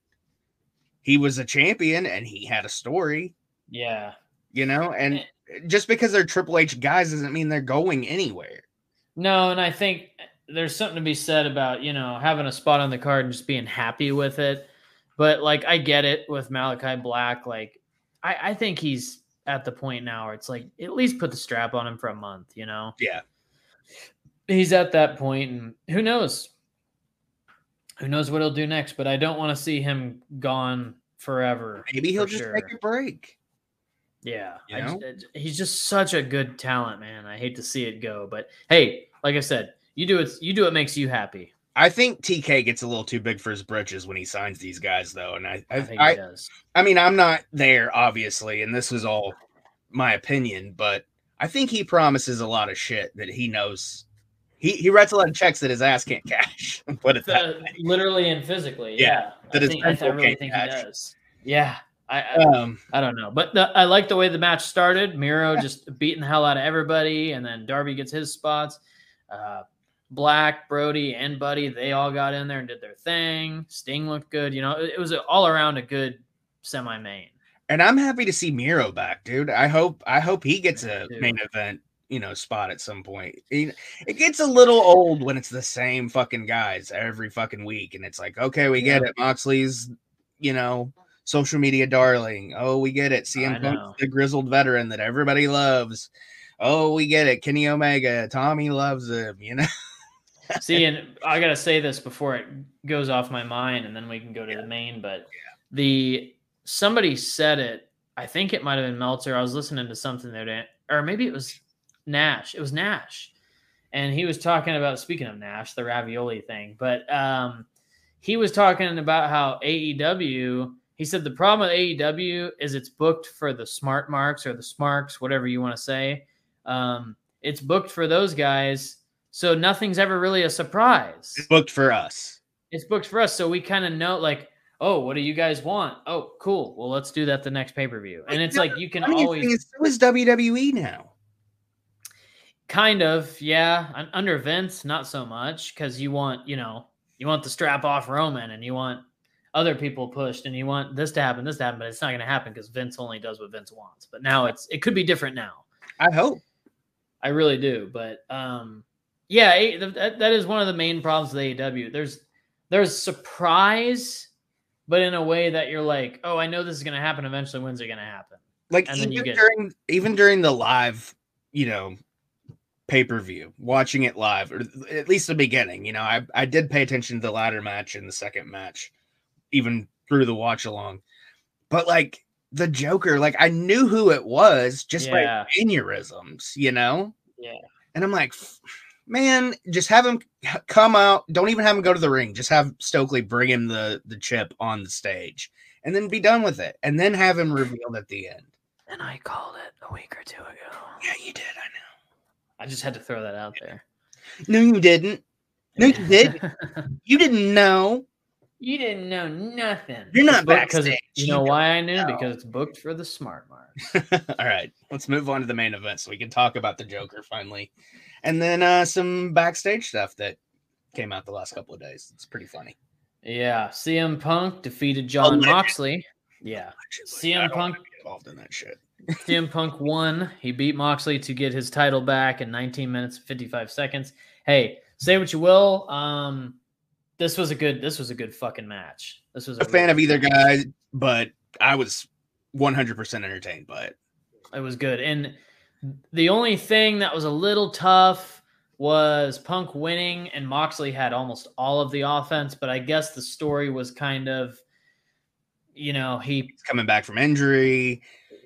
he was a champion and he had a story. Yeah. You know, and Eh. just because they're Triple H guys doesn't mean they're going anywhere. No, and I think there's something to be said about, you know, having a spot on the card and just being happy with it. But like I get it with Malakai Black. Like I, I think he's at the point now where it's like at least put the strap on him for a month, you know? Yeah. He's at that point and who knows? Who knows what he'll do next, but I don't want to see him gone forever. Maybe he'll for just sure. take a break. Yeah, You know? just- he's just such a good talent, man. I hate to see it go, but hey, like I said, you do it. You do what makes you happy. I think TK gets a little too big for his britches when he signs these guys, though. And I, I, I, think I, he does. I mean, I'm not there, obviously, and this was all my opinion, but I think he promises a lot of shit that he knows. He he writes a lot of checks that his ass can't cash. Put it that Uh, literally and physically. Yeah, Yeah, that I think, I, really think catch. he does. Yeah, I I, Um, I don't know, but the, I like the way the match started. Miro just beating the hell out of everybody, and then Darby gets his spots. Uh, Black, Brody, and Buddy, they all got in there and did their thing. Sting looked good. You know, it, it was a, all around a good semi main. and I'm happy to see Miro back, dude. I hope I hope he gets a main event, you know, spot at some point. It, gets a little old when it's the same fucking guys every fucking week, and it's like, okay, we get Yeah. it. Moxley's, you know, social media darling. Oh, we get it. CM. Punk's the grizzled veteran that everybody loves. Oh, we get it. Kenny Omega, Tommy loves him. You know, See, and I gotta say this before it goes off my mind, and then we can go to the main. But the somebody said it. I think it might have been Meltzer. I was listening to something there, or maybe it was Nash. It was Nash, and he was talking about speaking of Nash, the ravioli thing. But um, he was talking about how AEW. He said the problem with AEW is it's booked for the smart marks or the smarks, whatever you want to say. Um, it's booked for those guys, so nothing's ever really a surprise. it's booked for us. It's booked for us, so we kind of know, like, oh, what do you guys want? Oh, cool. Well, let's do that the next pay per view. And it's like you can always is, so is WWE now. Kind of, yeah. Under Vince, not so much because you want, you know, you want the strap off Roman and you want other people pushed and you want this to happen, this to happen, but it's not going to happen because Vince only does what Vince wants. But now it's it could be different now. I hope. I really do. But um, yeah, that, that is one of the main problems with AEW. There's there's surprise, but in a way that you're like, oh, I know this is going to happen eventually. When's it going to happen? like And then you even get- during even during the live you know pay-per-view watching it live or at least the beginning you know i i did pay attention to the ladder match and the second match even through the watch along but like the joker like i knew who it was just Yeah. by aneurysms you know Yeah. and i'm like man just have him come out don't even have him go to the ring just have stokely bring him the the chip on the stage and then be done with it and then have him revealed at the end And I called it a week or two ago. Yeah, you did. I know. I just had to throw that out there. No, you didn't. No, you did. You didn't know. you didn't know nothing. You're not It's booked 'cause it- backstage. You You know why I knew? know. Because it's booked for the smart mark. All right, let's move on to the main event so we can talk about the Joker finally, and then uh, some backstage stuff that came out the last couple of days. It's pretty funny. Yeah, CM Punk defeated John. Moxley. Yeah, Actually, CM I don't wanna Punk- involved in that shit. CM Punk won. He beat Moxley to get his title back in 19 minutes 55 seconds. Hey, say what you will. Um, this was a good. This was a good fucking match. This was A fan of either match. guy, but I was 100% entertained by it. It was good. And the only thing that was a little tough was Punk winning, and Moxley had almost all of the offense. But I guess the story was kind of, you know, he He's coming back from injury.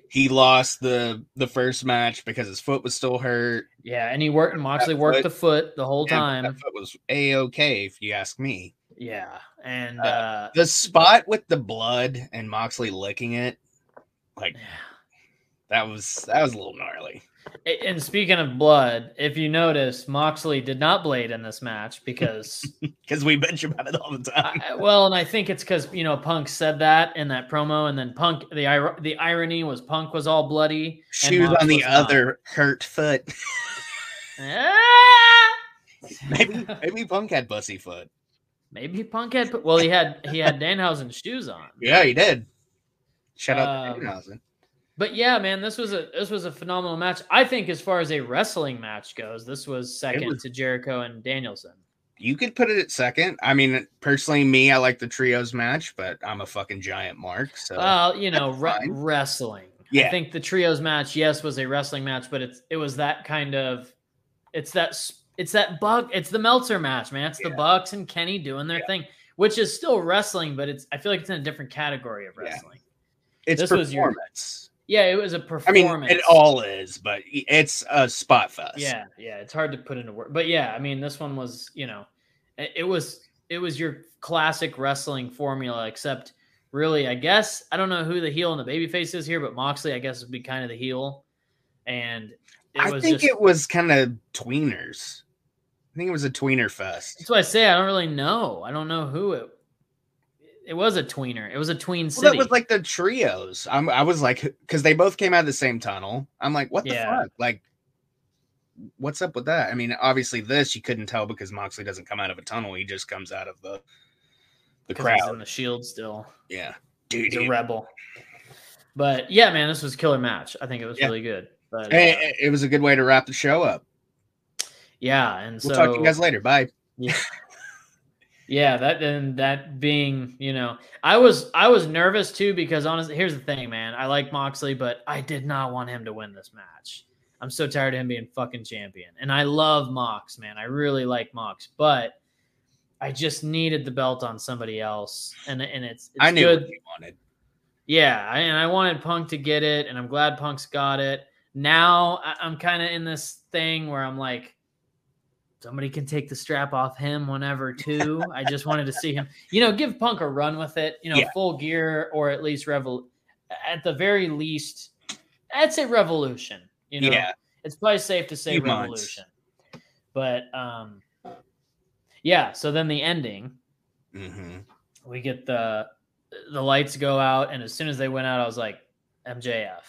He lost the the first match because his foot was still hurt. yeah, and he worked. Moxley worked foot- the foot the whole And time. that foot was a okay, if you ask me. Yeah, and Uh, uh, The spot with the blood and Moxley licking it, like that was that was a little gnarly. And speaking of blood, if you notice, Moxley did not blade in this match because, Because we bitch about it all the time. I- well, and I think it's because you know Punk said that in that promo, and then Punk the the irony was Punk was all bloody, Shoes on the not. other hurt foot. Ah! maybe maybe Punk had pussy foot. Maybe Punk had well, he had he had Danhausen shoes on. Yeah, he did. Shout out Um, to Danhausen. But yeah, man, this was a this was a phenomenal match. I think as far as a wrestling match goes, this was second was- to Jericho and Danielson. You could put it at second. I mean, personally, me, I like the trios match, but I'm a fucking giant mark. So Well, you know, re- wrestling. I think the trios match, yes, was a wrestling match, but it's it was that kind of, it's that it's that bug, it's the Meltzer match, man. It's the Bucks and Kenny doing their Yeah. thing, which is still wrestling, but it's I feel like it's in a different category of Yeah. wrestling. it's this was your- performance. Yeah, it was a I performance. mean, it all is, but it's a spot fest. Yeah, yeah, it's hard to put into word, but yeah, I mean, this one was, you know, it, was it was your classic wrestling formula, except really, I guess I don't know who the heel and the babyface is here, but Moxley, I guess, would be kind of the heel, and it I think just, it was kind of tweeners. I think it was a tweener fest. That's why I say I don't really know. I don't know who it. It was a tweener. It was a tween Well, that was like the trios. I'm, I was like, because they both came out of the same tunnel. I'm like, what the Yeah. fuck? Like, what's up with that? I mean, obviously, this you couldn't tell because Moxley doesn't come out of a tunnel. He just comes out of the the he's in the shield still. Yeah, dude. He's a rebel. But yeah, man, this was a killer match. I think it was Yeah. really good. But Hey, uh, it- it was a good way to wrap the show up. yeah, and We'll so talk to you guys later. Bye. Yeah. Yeah, that and that being, you know, I was I was nervous too because honestly, here's the thing, man. I like Moxley, but I did not want him to win this match. I'm so tired of him being fucking champion. And I love Mox, man. I really like Mox, but I just needed the belt on somebody else. And and it's, it's I knew good. what you wanted. Yeah, I, and I wanted Punk to get it, and I'm glad Punk's got it. Now I'm kind of in this thing where I'm like, somebody can take the strap off him whenever too. I just wanted to see him, you know, give Punk a run with it, you know, Yeah. full gear or at least revol, at the very least, I'd say revolution. You know, Yeah. it's probably safe to say Few months. revolution. But um, yeah. So then the ending hmm we get the the lights go out and as soon as they went out i was like mjf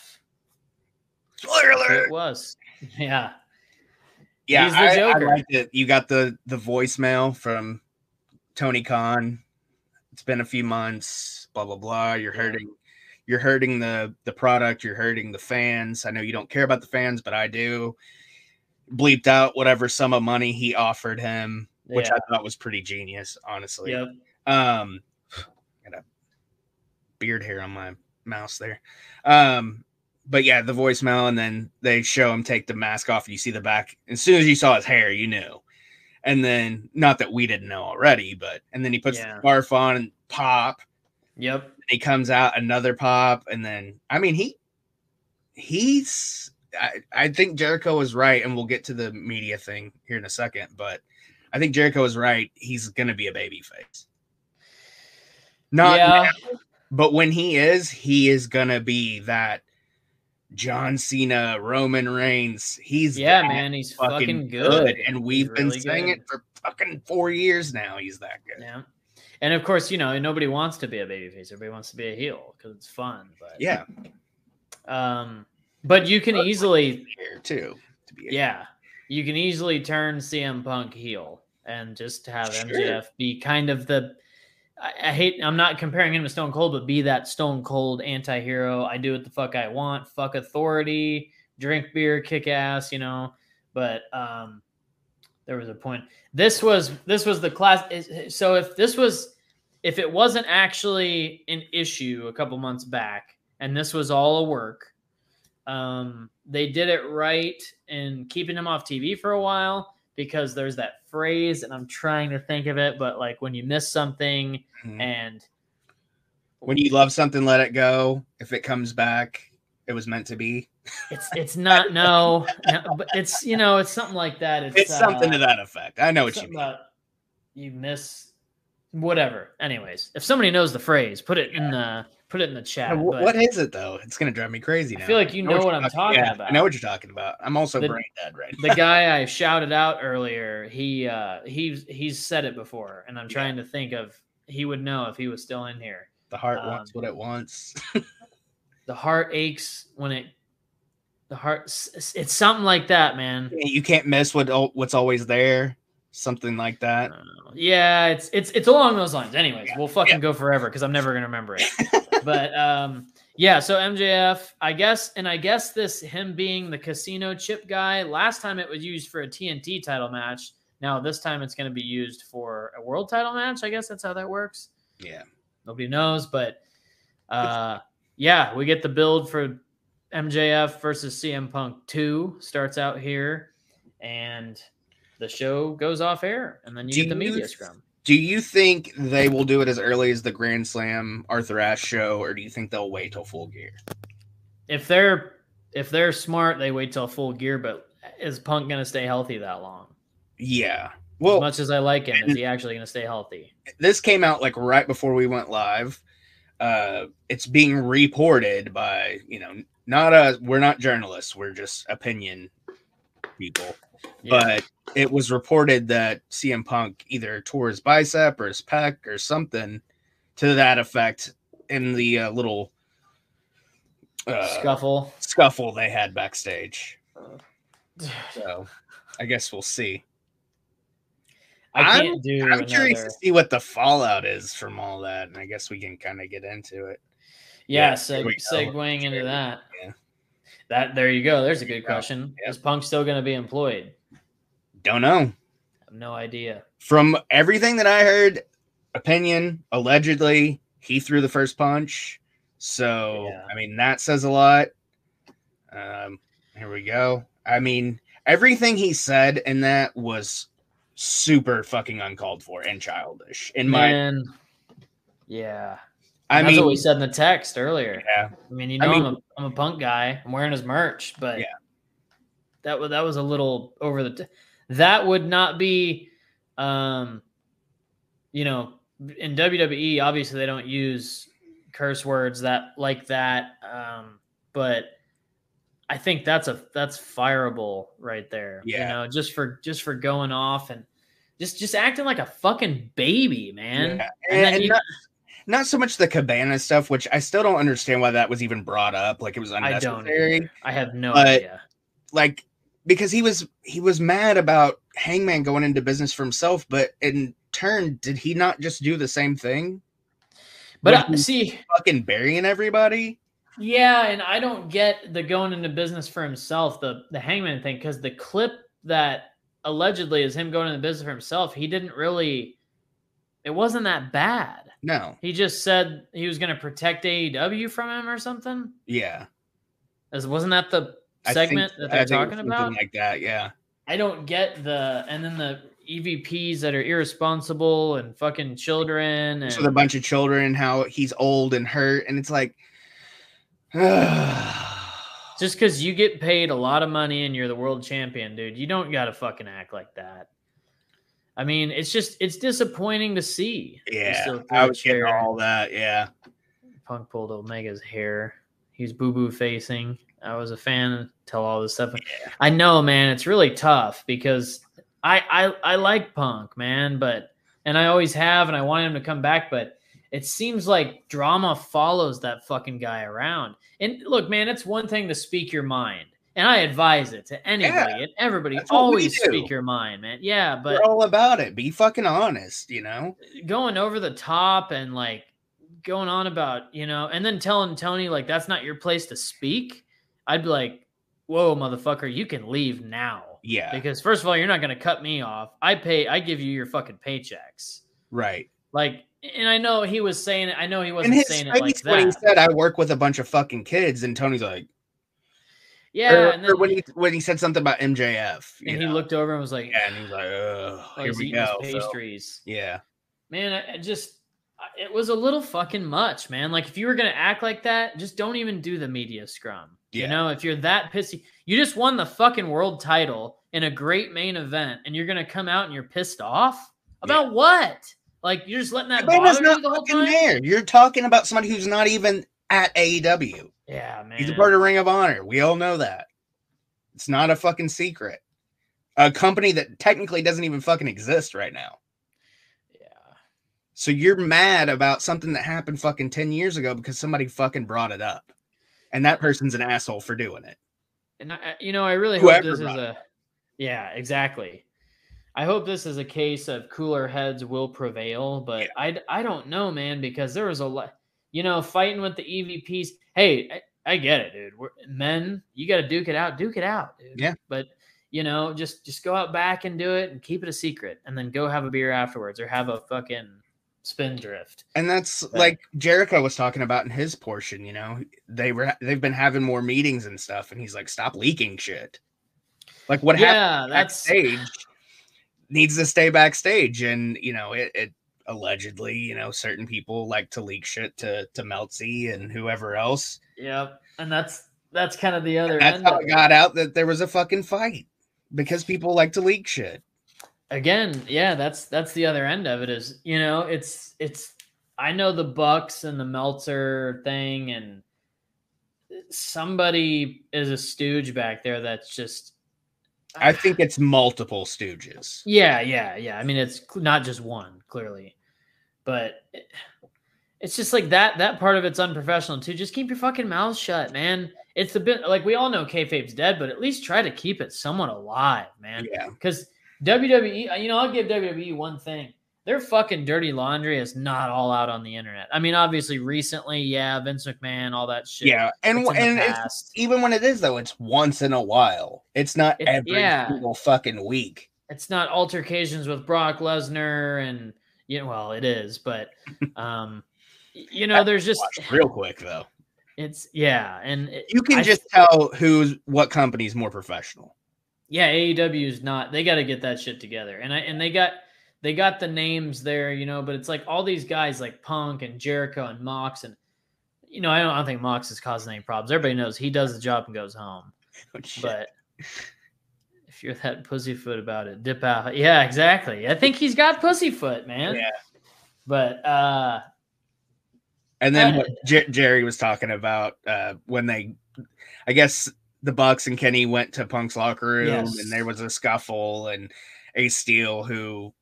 Spoiler alert. it was yeah Yeah, He's the I, I Joker. liked it. You got the the voicemail from Tony Khan. It's been a few months. Blah blah blah. You're hurting. You're hurting the the product. You're hurting the fans. I know you don't care about the fans, but I do. Bleeped out whatever sum of money he offered him, which yeah. I thought was pretty genius, honestly. yep Um, got a beard hair on my mouse there. Um, but yeah, the voicemail, and then they show him take the mask off, and you see the back. As soon as you saw his hair, you knew. And then, not that we didn't know already, but and then he puts Yeah. the scarf on and pop. yep And he comes out another pop, and then I mean he he's I, I think Jericho was right, and we'll get to the media thing here in a second, but I think Jericho was right. He's gonna be a baby face. Not yeah now, but when he is, he is gonna be that John Cena, Roman Reigns. He's Yeah, man, he's fucking, good. good. And we've He's been really saying good. it for fucking four years now. He's that good. Yeah. And of course, you know, nobody wants to be a babyface. Everybody wants to be a heel because it's fun. But Yeah, um, but you can easily, here too. To be yeah, you can easily turn CM Punk heel and just have Sure. MJF be kind of the. I, hate. I'm not comparing him to Stone Cold, but be that Stone Cold anti-hero. I do what the fuck I want. Fuck authority. Drink beer, kick ass. You know. But um, there was a point. This was this was the class. So if this was, if it wasn't actually an issue a couple months back, and this was all a work, um, they did it right in keeping him off TV for a while because there's that phrase, and I'm trying to think of it, but like when you miss something Mhm. and When you love something, let it go. If it comes back, it was meant to be. it's it's not no, no but it's you know it's something like that. It's, It's something uh, to that effect. I know what you mean. you miss whatever. Anyways, if somebody knows the phrase, put it in the put it in the chat. Wh- what is it though? It's gonna drive me crazy now. I feel like you I know what what I'm talking yeah, about. I know what you're talking about. I'm also The- brain dead right the guy I shouted out earlier, he uh he's he's said it before, and I'm Yeah. trying to think of he would know if he was still in here. The heart um, wants what it wants. The heart aches when it the heart it's something like that, man. you can't miss what what's always there. Something like that. Uh, yeah, it's it's it's along those lines. Anyways, Yeah, we'll fucking yeah. go forever because I'm never gonna remember it. but um, yeah. So MJF, I guess, and I guess this him being the casino chip guy. Last time it was used for a TNT title match. Now this time it's gonna be used for a world title match. I guess that's how that works. Yeah. Nobody knows, but uh, yeah, we get the build for MJF versus CM Punk two starts out here, and the show goes off air, and then you Do get the you media th- scrum. Do you think they will do it as early as the Grand Slam Arthur Ashe show, or do you think they'll wait till full gear? If they're if they're smart, they wait till full gear. But is Punk gonna stay healthy that long? Yeah. Well, as much as I like him, is he actually gonna stay healthy? this came out like right before we went live. Uh, it's being reported by you know not a we're not journalists we're just opinion people Yeah. but it was reported that CM Punk either tore his bicep or his pec or something to that effect in the uh, little uh, scuffle. scuffle they had backstage. So I guess we'll see. I I'm- do I'm curious to see what the fallout is from all that, and I guess we can kind of get into it. Yeah, Yeah, seg- segueing into that. Yeah. That there you go. There's a good question. Is Punk still going to be employed? Don't know. I have no idea. From everything that I heard, opinion allegedly he threw the first punch. So Yeah. I mean that says a lot. Um, here we go. I mean everything he said in that was super fucking uncalled for and childish. In my, yeah. I That's mean, what we said in the text earlier. yeah, I mean, you know, I mean- am a, I'm a punk guy. I'm wearing his merch, but Yeah. that was that was a little over the. T- that would not be, um, you know, in WWE. Obviously, they don't use curse words that like that. Um, but I think that's a that's fireable right there. Yeah. you know, just for just for going off and just just acting like a fucking baby, man. yeah. And And, and you- not, not so much the cabana stuff, which I still don't understand why that was even brought up. Like it was unnecessary. I don't. I have no But- idea. like because he was he was mad about Hangman going into business for himself, but in turn, did he not just do the same thing? But uh, see, fucking burying everybody. yeah, and I don't get the going into business for himself, the the hangman thing, because the clip that allegedly is him going into business for himself, he didn't really. It wasn't that bad. No, He just said he was going to protect AEW from him or something. yeah, As wasn't that the I think- segment that they're think it was talking something about? like that. Yeah, I don't get the and then the EVPs that are irresponsible and fucking children and with a bunch of children, how he's old and hurt, and it's like, Just because you get paid a lot of money and you're the world champion, dude, you don't got to fucking act like that. I mean, it's just it's disappointing to see. Yeah, I was getting all that. Yeah, Punk pulled Omega's hair. He's boo boo facing. I was a fan until all this stuff. I know, man, it's really tough because I, I I like Punk, man, but and I always have, and I want him to come back, but it seems like drama follows that fucking guy around. And look, man, it's one thing to speak your mind, and I advise it to anybody Yeah, and everybody. that's what we Always speak your mind, man. Yeah, but We're all about it. Be fucking honest, you know? going over the top and like going on about you know and then telling tony like that's not your place to speak i'd be like whoa motherfucker you can leave now Yeah. because first of all you're not going to cut me off i pay i give you your fucking paychecks Right. like and i know he was saying it i know he wasn't his saying it like that. when he said, I work with a bunch of fucking kids, and Tony's like, yeah or, and then when he when he said something about MJF, you and he looked over and was like yeah, and he's like, Ugh, oh, here he's we go. Phil." pastries Yeah. man I, just it was a little fucking much man like if you were gonna act like that just don't even do the media scrum you know if you're that pissy you just won the fucking world title in a great main event and you're gonna come out and you're pissed off about what like you're just letting that bother not you the whole time there. You're talking about somebody who's not even at AEW. Yeah man He's a part of Ring of Honor. We all know that. It's not a fucking secret. A company that technically doesn't even fucking exist right now. yeah So you're mad about something that happened fucking 10 years ago because somebody fucking brought it up. And that person's an asshole for doing it. and I, you know i really hope this is a yeah exactly I hope this is a case of cooler heads will prevail, but I I don't know, man, because there was a lot, you know, fighting with the EVPs. Hey, I, I get it, dude. We're, men, you got to duke it out, duke it out, dude. Yeah. But you know, just just go out back and do it, and keep it a secret, and then go have a beer afterwards, or have a fucking Spindrift. And that's Yeah. like Jericho was talking about in his portion, you know. They were they've been having more meetings and stuff and he's like stop leaking shit. Like what happened yeah, that's backstage needs to stay backstage and you know it, it allegedly you know certain people like to leak shit to to Meltzy and whoever else. Yep, and that's that's kind of the other that's end. how it got out that there was a fucking fight because people like to leak shit. Again yeah that's that's the other end of it is you know it's it's i know the bucks and the meltzer thing and somebody is a stooge back there that's just i think it's multiple stooges. Yeah yeah yeah. I mean it's not just one clearly but it's just like that that part of it's unprofessional too just keep your fucking mouth shut man it's a bit like we all know kayfabe's dead but at least try to keep it somewhat alive man yeah because WWE, uh, you know, I'll give WWE one thing. Their fucking dirty laundry is not all out on the internet. I mean, obviously, recently, yeah, Vince McMahon, all that shit. yeah and and even when it is though it's once in a while it's not It's- every yeah. single fucking week It's not altercations with Brock Lesnar, and know, well, it is, but um, you know, there's just real quick though it's yeah, and it- you can I- just tell who's what company's more professional yeah, AEW is not. They got to get that shit together, and I and they got they got the names there, you know. But it's like all these guys like Punk and Jericho and Mox, and you know, I don't, I don't think Mox is causing any problems. Everybody knows he does the job and goes home. But if you're that pussyfoot about it, dip out. Yeah, exactly. I think he's got pussyfoot, man. Yeah. But uh, And then what Jer- Jerry was talking about uh, when they, I guess the Bucks and Kenny went to Punk's locker room Yes. and there was a scuffle and Ace Steel who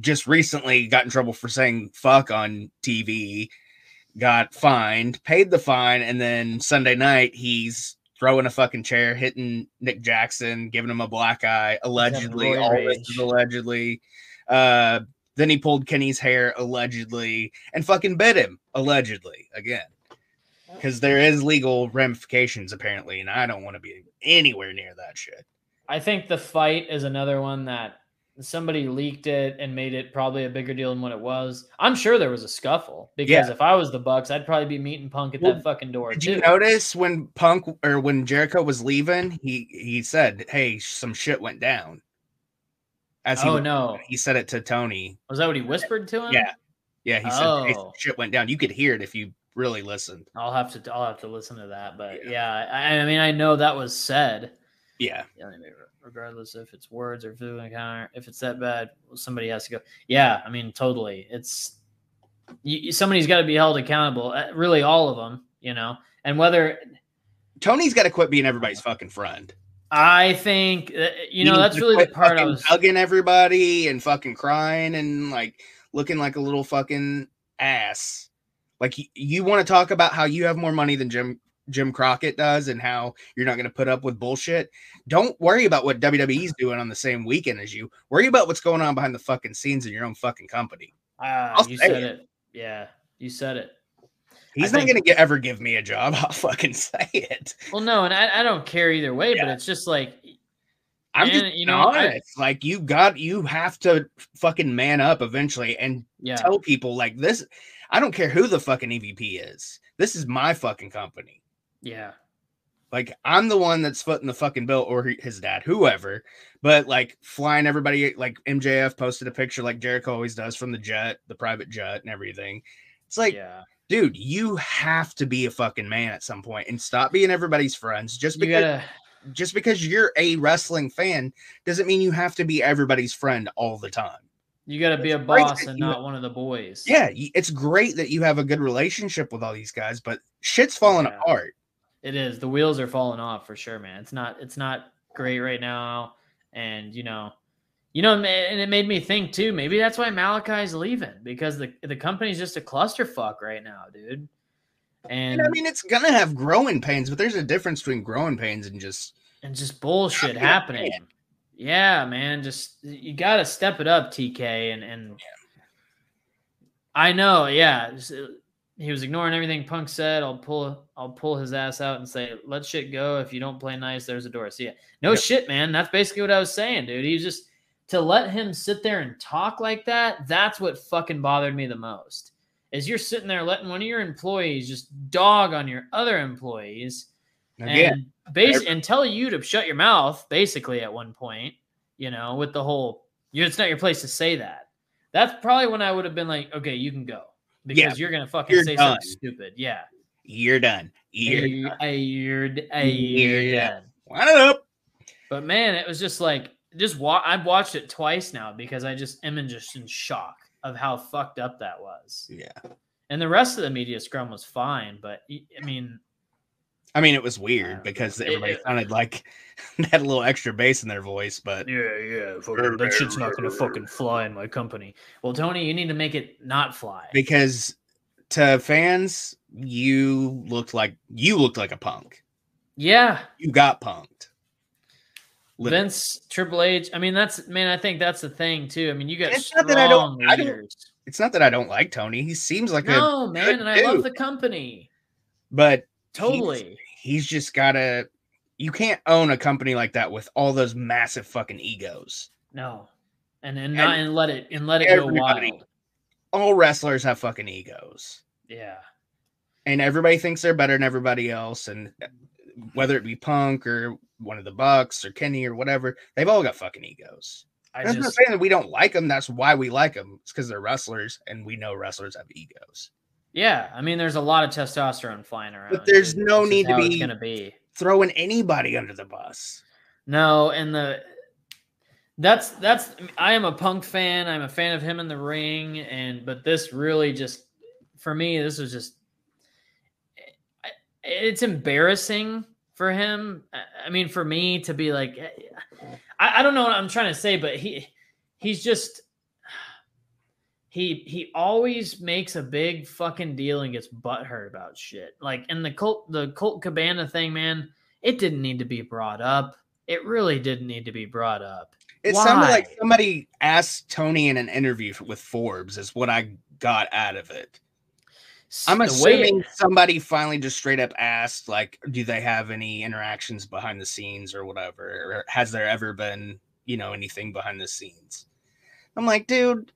just recently got in trouble for saying fuck on TV got fined, paid the fine, and then Sunday night he's throwing a fucking chair, hitting Nick Jackson, giving him a black eye, allegedly. All this is allegedly. Uh, then he pulled Kenny's hair allegedly and fucking bit him allegedly again. Because there is legal ramifications apparently, and I don't want to be anywhere near that shit. I think the fight is another one that somebody leaked it and made it probably a bigger deal than what it was. I'm sure there was a scuffle because Yeah. if I was the Bucks, I'd probably be meeting Punk at Well, that fucking door Did too. you notice when Punk or when Jericho was leaving, he he said, "Hey, some shit went down." As he oh no, he said it to Tony. was that what he whispered to him? Yeah, yeah, he said "Hey, some Oh. shit went down. You could hear it if you really listened. I'll have to. I'll have to listen to that. But Yeah. yeah, I, I mean, I know that was said. Yeah, Yeah, I mean, regardless if it's words or food encounter, if it's that bad, somebody has to go. Yeah, I mean, totally. It's you, somebody's got to be held accountable. uh, Really, all of them, you know. And whether Tony's got to quit being everybody's fucking friend. I think uh, you know He that's really the part I was. hugging everybody and fucking crying and like looking like a little fucking ass. Like y- you want to talk about how you have more money than Jim Jim Crockett does and how you're not going to put up with bullshit. Don't worry about what WWE's doing on the same weekend as you. Worry about what's going on behind the fucking scenes in your own fucking company. Ah, I'll you said it. it. Yeah, you said it. He's I not think- going to ever give me a job. I'll fucking say it. Well, no, and I, I don't care either way, but it's just like I'm Man, just you know, I- like you got you have to fucking man up eventually and yeah, tell people like this. I don't care who the fucking EVP is. This is my fucking company. Yeah, Like I'm the one that's footing the fucking bill, or his dad, whoever. But like flying everybody, like MJF posted a picture, like Jericho always does, from the jet, the private jet, and everything. It's like, yeah. dude, you have to be a fucking man at some point and stop being everybody's friends. Just because, gotta. just because you're a wrestling fan doesn't mean you have to be everybody's friend all the time. You got to be a boss and not one of the boys. Yeah, it's great that you have a good relationship with all these guys, but shit's falling Yeah. apart. It is. The wheels are falling off for sure, man. It's not. It's not great right now, and you know, you know, and it made me think too. Maybe that's why Malakai's leaving because the the company's just a clusterfuck right now, dude. And And I mean, it's gonna have growing pains, but there's a difference between growing pains and just and just bullshit happening. man. Yeah, man. Just you got to step it up, TK. And and I know, yeah. He was ignoring everything Punk said. I'll pull I'll pull his ass out and say, "Let shit go. If you don't play nice, there's a door." See ya. No Yep. shit, man. That's basically what I was saying, dude. He was just to let him sit there and talk like that. That's what fucking bothered me the most. Is you're sitting there letting one of your employees just dog on your other employees again, and base and tell you to shut your mouth basically at one point you know with the whole it's not your place to say that that's probably when i would have been like okay you can go because Yeah, you're gonna fucking you're say done. something stupid yeah you're done. You're you're, you're, you're, You're done. Up. but man it was just like just wa- i've watched it twice now because i just am in just in shock of how fucked up that was Yeah. and the rest of the media scrum was fine but I mean I mean, it was weird because it- everybody it- sounded like they had a little extra bass in their voice, but Yeah, yeah. Fucking, that shit's not gonna fucking fly in my company. Well, Tony, you need to make it not fly. because to fans, you looked like you looked like a punk. Yeah, You got punked. Literally. Vince, Triple H. I mean, that's man. I think that's the thing too. I mean, you got it's strong not that I don't- I don't- leaders. It's not that I don't like Tony. He seems like No, a man, good and I love the company. but Totally. he's just gotta you can't own a company like that with all those massive fucking egos. No, and and not and let it and let it go wild. All wrestlers have fucking egos. Yeah, And everybody thinks they're better than everybody else. And whether it be Punk or one of the Bucks or Kenny or whatever, they've all got fucking egos. I That's not just saying that we don't like them. That's why we like them. It's because they're wrestlers, and we know wrestlers have egos. Yeah. I mean, there's a lot of testosterone flying around. But there's dude. no This need to be- gonna be. Throwing anybody under the bus. No, and the that's that's I am a punk fan. I'm a fan of him in the ring, and but this really just for me, this was just it's embarrassing for him. I- I mean, for me to be like, I, I don't know what I'm trying to say, but he he's just he he always makes a big fucking deal and gets butthurt about shit. Like in the Colt the Colt Cabana thing, man, it didn't need to be brought up. It really didn't need to be brought up. It sounded like somebody asked Tony in an interview with Forbes, is what I got out of it. I'm the way- assuming somebody finally just straight up asked, like, do they have any interactions behind the scenes or whatever? Or has there ever been, you know, anything behind the scenes? I'm like, dude,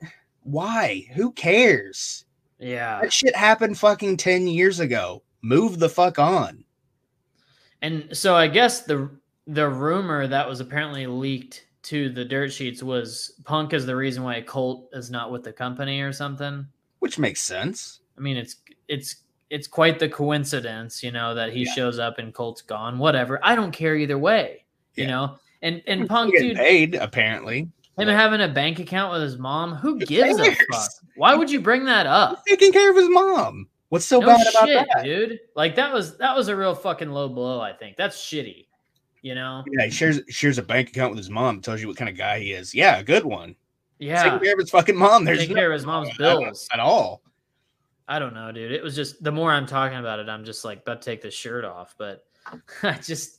why? Who cares? yeah, That shit happened fucking 10 years ago. Move the fuck on. and so I guess the the rumor that was apparently leaked to the dirt sheets was Punk is the reason why Colt is not with the company or something. Which makes sense. I mean, it's it's it's quite the coincidence, you know, that he Yeah. shows up and Colt's gone. Whatever, I don't care either way, you know. And and Punk, dude, paid, apparently. Him having a bank account with his mom, who gives a fuck? Why would you bring that up? Taking care of his mom. What's so no bad about that? dude. Like that was that was a real fucking low blow. I think that's shitty. You know? Yeah, he shares shares a bank account with his mom. Tells you what kind of guy he is. Yeah, a good one. Yeah. Taking care of his fucking mom. There's Taking no- care of his mom's bills. at all. I don't know, dude. It was just the more I'm talking about it, I'm just like about to take the shirt off. But I just,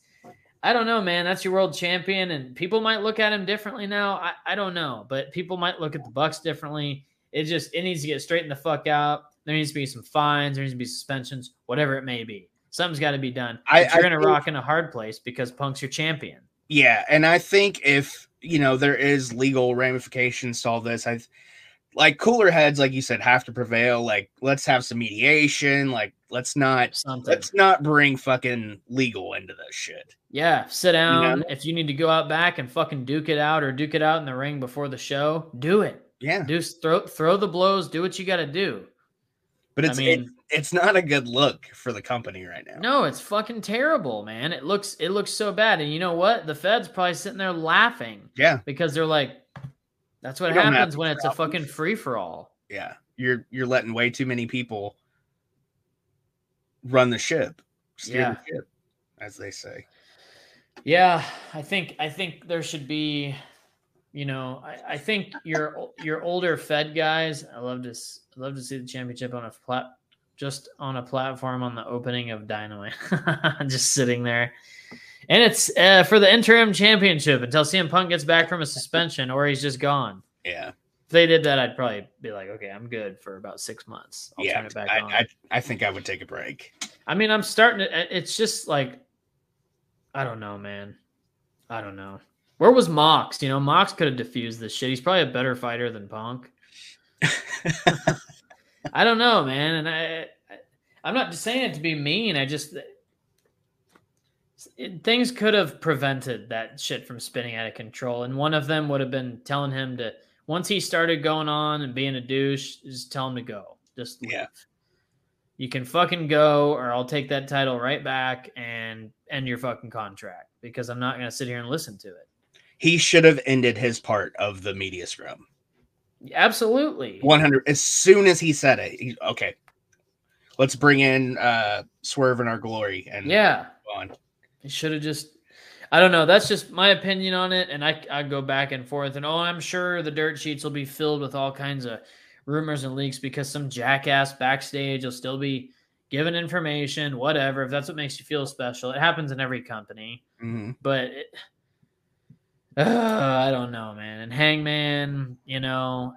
I don't know, man. That's your world champion, and people might look at him differently now. I, I don't know, but people might look at the Bucks differently. It just it needs to get straightened the fuck out. There needs to be some fines. There needs to be suspensions, whatever it may be. Something's got to be done. I- But you're I in a think- rock in a hard place because Punk's your champion. Yeah, and I think if you know there is legal ramifications to all this, I like cooler heads, like you said, have to prevail. Like, let's have some mediation. Like, let's not Something. let's not bring fucking legal into this shit. Yeah, sit down. know? If you need to go out back and fucking duke it out or duke it out in the ring before the show, do it. Yeah, Do throw throw the blows. Do what you got to do. but I it's mean- it- it's not a good look for the company right now. No, it's fucking terrible, man. It looks it looks so bad. And you know what? The Fed's probably sitting there laughing Yeah, because they're like, that's what We don't have happens when it's a fucking free for all. yeah, you're you're letting way too many people run the ship, steer Yeah. the ship, as they say. Yeah, I think I think there should be, you know, I, I think your your older Fed guys. I love to I love to see the championship on a plat just on a platform on the opening of Dynamite, just sitting there, and it's uh, for the interim championship until CM Punk gets back from a suspension or he's just gone. Yeah, If they did that, I'd probably be like, okay, I'm good for about six months. I'll yeah. turn it back I, on. I I think I would take a break. I mean, I'm starting to. It's just like, I don't know, man. I don't know. Where was Mox? You know, Mox could have diffused this shit. He's probably a better fighter than Punk. I don't know, man. And I, I I'm not just saying it to be mean. I just it, things could have prevented that shit from spinning out of control. And one of them would have been telling him to once he started going on and being a douche, just tell him to go. Just leave. Yeah. You can fucking go, or I'll take that title right back and end your fucking contract because I'm not gonna sit here and listen to it. he should have ended his part of the media scrum. Absolutely. 100 as soon as he said it he, okay let's bring in uh swerve in our glory and Yeah. go on He should have just. I don't know. That's just my opinion on it, and I I go back and forth, and oh, I'm sure the dirt sheets will be filled with all kinds of rumors and leaks because some jackass backstage will still be giving information, whatever. If that's what makes you feel special, it happens in every company. Mhm. But it, uh, I don't know, man. And Hangman, you know,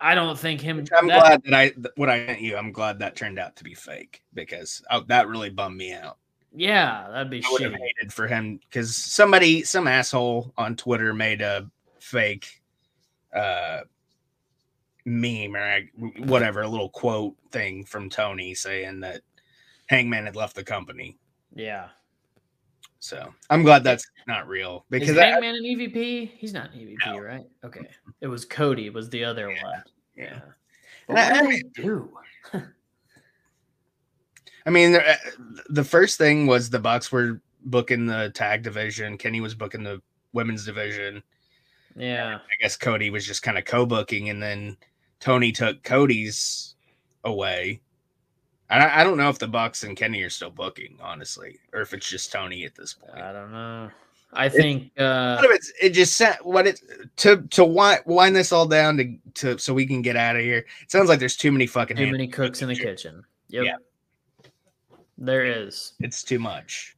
I don't think him. i'm that- glad that i what i sent you i'm glad that turned out to be fake because oh, that really bummed me out Yeah, that'd be i would have hated for him because somebody some asshole on twitter made a fake uh meme or whatever a little quote thing from tony saying that hangman had left the company Yeah. so i'm glad that's not real Is because I, Hangman an EVP? He's not an EVP, No. right? Okay. It was Cody was the other one. yeah. But And I- what did they do? I mean, the, the first thing was the Bucks were booking the tag division. Kenny was booking the women's division. Yeah. I guess Cody was just kind of co-booking, and then Tony took Cody's away. I, I don't know if the Bucks and Kenny are still booking, honestly, or if it's just Tony at this point. I don't know. I think A uh it's it just sa- what it to to wind, wind this all down to to so we can get out of here. It sounds like there's too many fucking too many cooks in the kitchen. Yep. Yeah. There is. It's too much.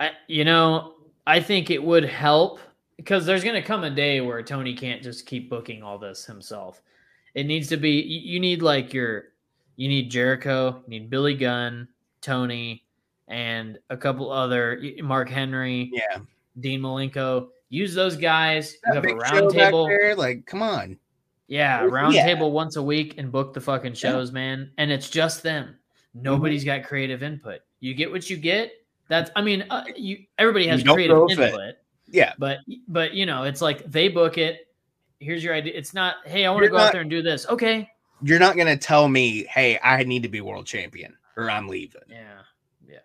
I you know, I think it would help because there's going to come a day where Tony can't just keep booking all this himself. It needs to be you need like your you need Jericho, you need Billy Gunn, Tony, and a couple other Mark Henry, Yeah, Dean Malenko. Use those guys. That have a round table. there, like come on. Yeah, round he at? table once a week and book the fucking shows, man. And it's just them. Nobody's Mm-hmm. got creative input. You get what you get. That's I mean, uh, you everybody has You creative throw a fit. input, Yeah, but but you know, it's like they book it. Here's your idea. It's not, hey, I want to go out there and do this. Okay. you're not gonna tell me, hey, I need to be world champion or I'm leaving. Yeah. Yeah.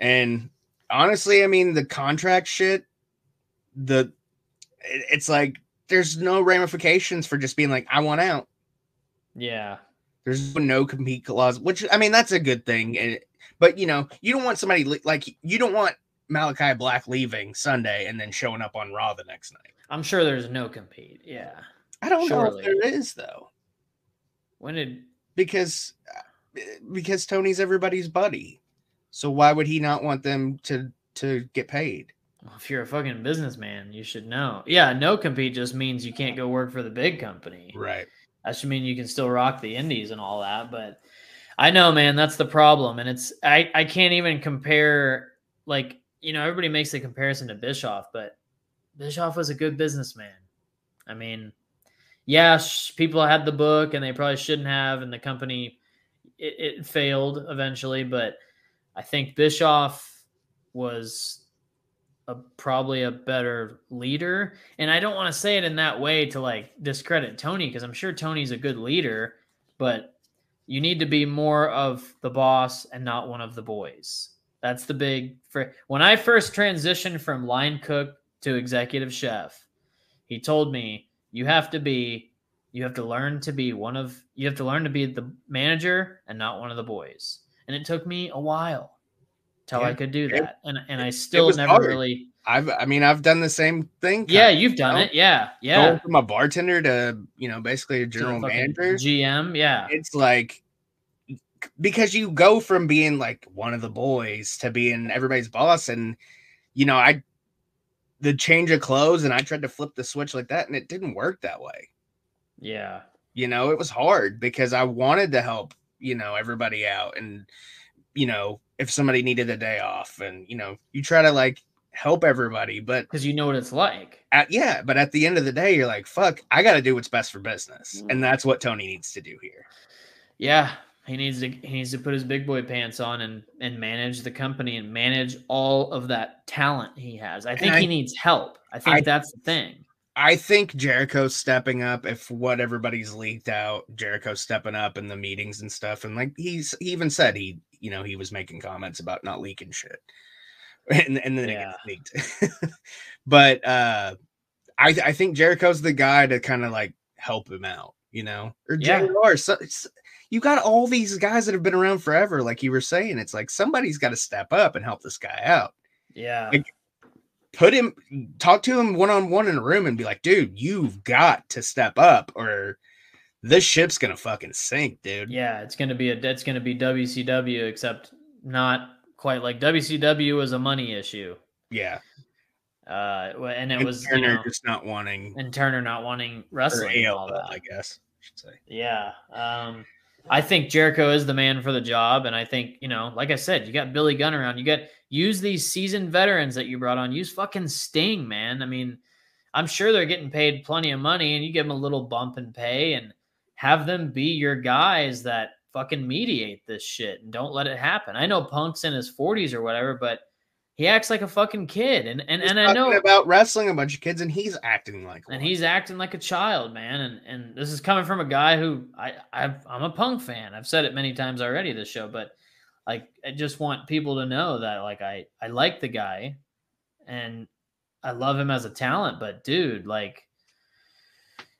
And honestly, I mean, the contract shit, the it- it's like there's no ramifications for just being like, I want out. Yeah. There's no compete clause, which I mean that's a good thing. And but you know, you don't want somebody li- like you don't want Malakai Black leaving Sunday and then showing up on Raw the next night. I'm sure there's no compete. Yeah. I don't know if there is though, When did because uh, because Tony's everybody's buddy. So why would he not want them to to get paid? well, if you're a fucking businessman, you should know. Yeah, no compete just means you can't go work for the big company. Right. That should mean you can still rock the indies and all that. But I know, man, that's the problem. And it's I, I can't even compare like, you know, everybody makes the comparison to Bischoff, but Bischoff was a good businessman. I mean, yeah, sh- people had the book and they probably shouldn't have, and the company it, it failed eventually, but I think Bischoff was a probably a better leader. And I don't want to say it in that way to like discredit Tony because I'm sure Tony's a good leader, but you need to be more of the boss and not one of the boys. That's the big for when I first transitioned from line cook to executive chef, he told me you have to be you have to learn to be one of you have to learn to be the manager and not one of the boys. And it took me a while till I could do that. and and I still never hard. really I've I mean I've done the same thing. Yeah, kinda, you've done know? it. Yeah. Going Yeah. from a bartender to you know basically a general manager. GM, yeah. it's like because you go from being like one of the boys to being everybody's boss and you know i the change of clothes and i tried to flip the switch like that and it didn't work that way Yeah. you know it was hard because i wanted to help you know everybody out and you know if somebody needed a day off and you know you try to like help everybody but Because you know what it's like. at yeah but at the end of the day you're like fuck i gotta do what's best for business Mm. and that's what tony needs to do here Yeah. He needs to he needs to put his big boy pants on and and manage the company and manage all of that talent he has. I think I- he needs help. I think I- that's the thing. I think Jericho's stepping up. If what everybody's leaked out, Jericho's stepping up in the meetings and stuff. And like he's he even said he, you know, he was making comments about not leaking shit, and, and then Yeah. it gets leaked. but uh, I I think Jericho's the guy to kind of like help him out, you know, or Yeah. JR. So you got all these guys that have been around forever, like you were saying. It's like somebody's got to step up and help this guy out Yeah. Like, put him talk to him one on one in a room and be like, dude, you've got to step up or this ship's gonna fucking sink, dude. yeah, it's gonna be a it's gonna be WCW, except not quite like WCW was a money issue. Yeah. Uh and it And was you know, just not wanting and Turner not wanting wrestling and all ALL, that. I guess I should say. Yeah. Um, I think Jericho is the man for the job. And I think, you know, like I said, you got Billy Gunn around. You got use these seasoned veterans that you brought on. Use fucking Sting, man. I mean, I'm sure they're getting paid plenty of money and you give them a little bump in pay and have them be your guys that fucking mediate this shit and don't let it happen. I know Punk's in his 40s or whatever, but he acts like a fucking kid. And and, He's and I know about wrestling a bunch of kids and he's acting like and one. he's acting like a child, man. And and this is coming from a guy who I I've, I'm a punk fan. I've said it many times already this show, but like I just want people to know that like I I like the guy, and I love him as a talent. But dude, like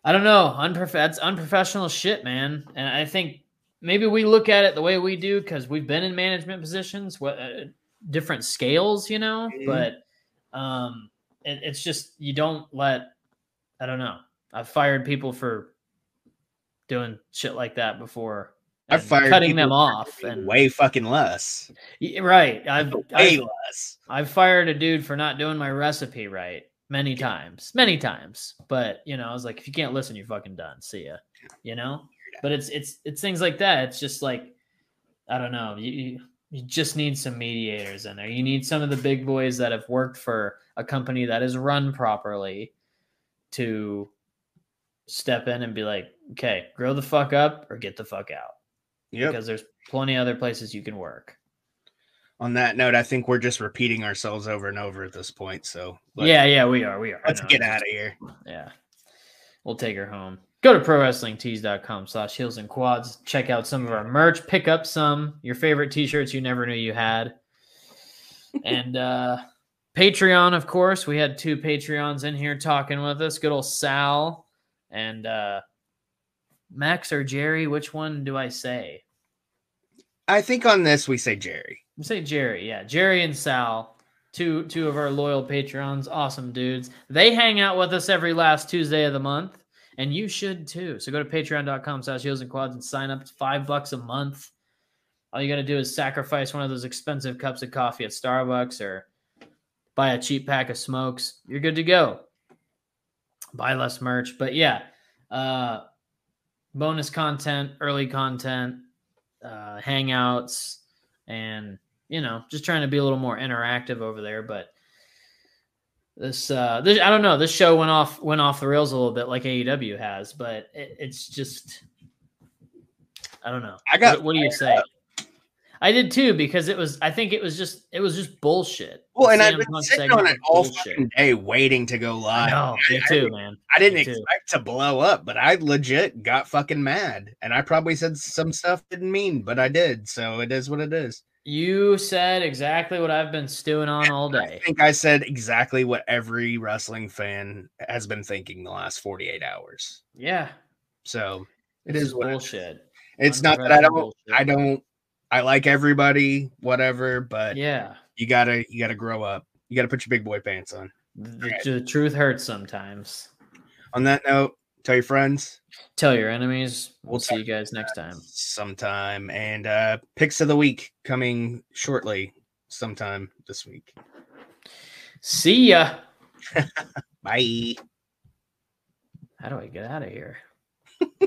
I don't know, unprof- that's unprofessional shit, man. And I think maybe we look at it the way we do because we've been in management positions, what uh, different scales, you know. Mhm. But um, it, it's just you don't let. I don't know. I've fired people for doing shit like that before. I've fired cutting them off and way fucking less. Right. I've Way I've, less. I've fired a dude for not doing my recipe right many times, many times. But you know, I was like, if you can't listen, you're fucking done. See ya. You know. But it's it's it's things like that. It's just like I don't know. You you, just need some mediators in there. You need some of the big boys that have worked for a company that is run properly to step in and be like, okay, grow the fuck up or get the fuck out Yep. because there's plenty other places you can work. On that note, I think we're just repeating ourselves over and over at this point. So yeah, yeah, we are. We are. Let's get out of here. Yeah. We'll take her home. Go to prowrestlingtees.com slash heels and quads. Check out some of our merch. Pick up some your favorite t-shirts you never knew you had. and uh Patreon, of course. We had two Patreons in here talking with us. Good old Sal and uh Max or Jerry? Which one do I say? I think on this we say Jerry. Say Jerry. Yeah, Jerry and Sal, two two of our loyal patrons, awesome dudes. They hang out with us every last Tuesday of the month, and you should too. So go to patreon.com slash heels and quads and sign up. It's five bucks a month. All you got to do is sacrifice one of those expensive cups of coffee at Starbucks or buy a cheap pack of smokes. You're good to go. Buy less merch. But yeah, uh, bonus content, early content, uh, hangouts, and you know, just trying to be a little more interactive over there. But this, uh, this, I don't know, this show went off went off the rails a little bit, like AEW has, but it, it's just, I don't know. I got What, what do you say? I did too because it was. I think it was just. It was just bullshit. Well, and I've been Punk sitting on it all bullshit. fucking day waiting to go live. No, me I- too, I, man. I didn't expect to blow up, but I legit got fucking mad. And I probably said some stuff didn't mean, but I did. So it is what it is. You said exactly what I've been stewing on all day. I think I said exactly what every wrestling fan has been thinking the last 48 hours. Yeah, So it this is is it is. bullshit. It's not that I don't bullshit. I don't I like everybody, whatever, but Yeah, you gotta you gotta grow up. You gotta put your big boy pants on. the, the truth hurts sometimes. On that note, tell your friends Tell your enemies. We'll, We'll see you guys next time. sometime. And uh picks of the week coming shortly sometime this week. See ya. Bye. How do I get out of here?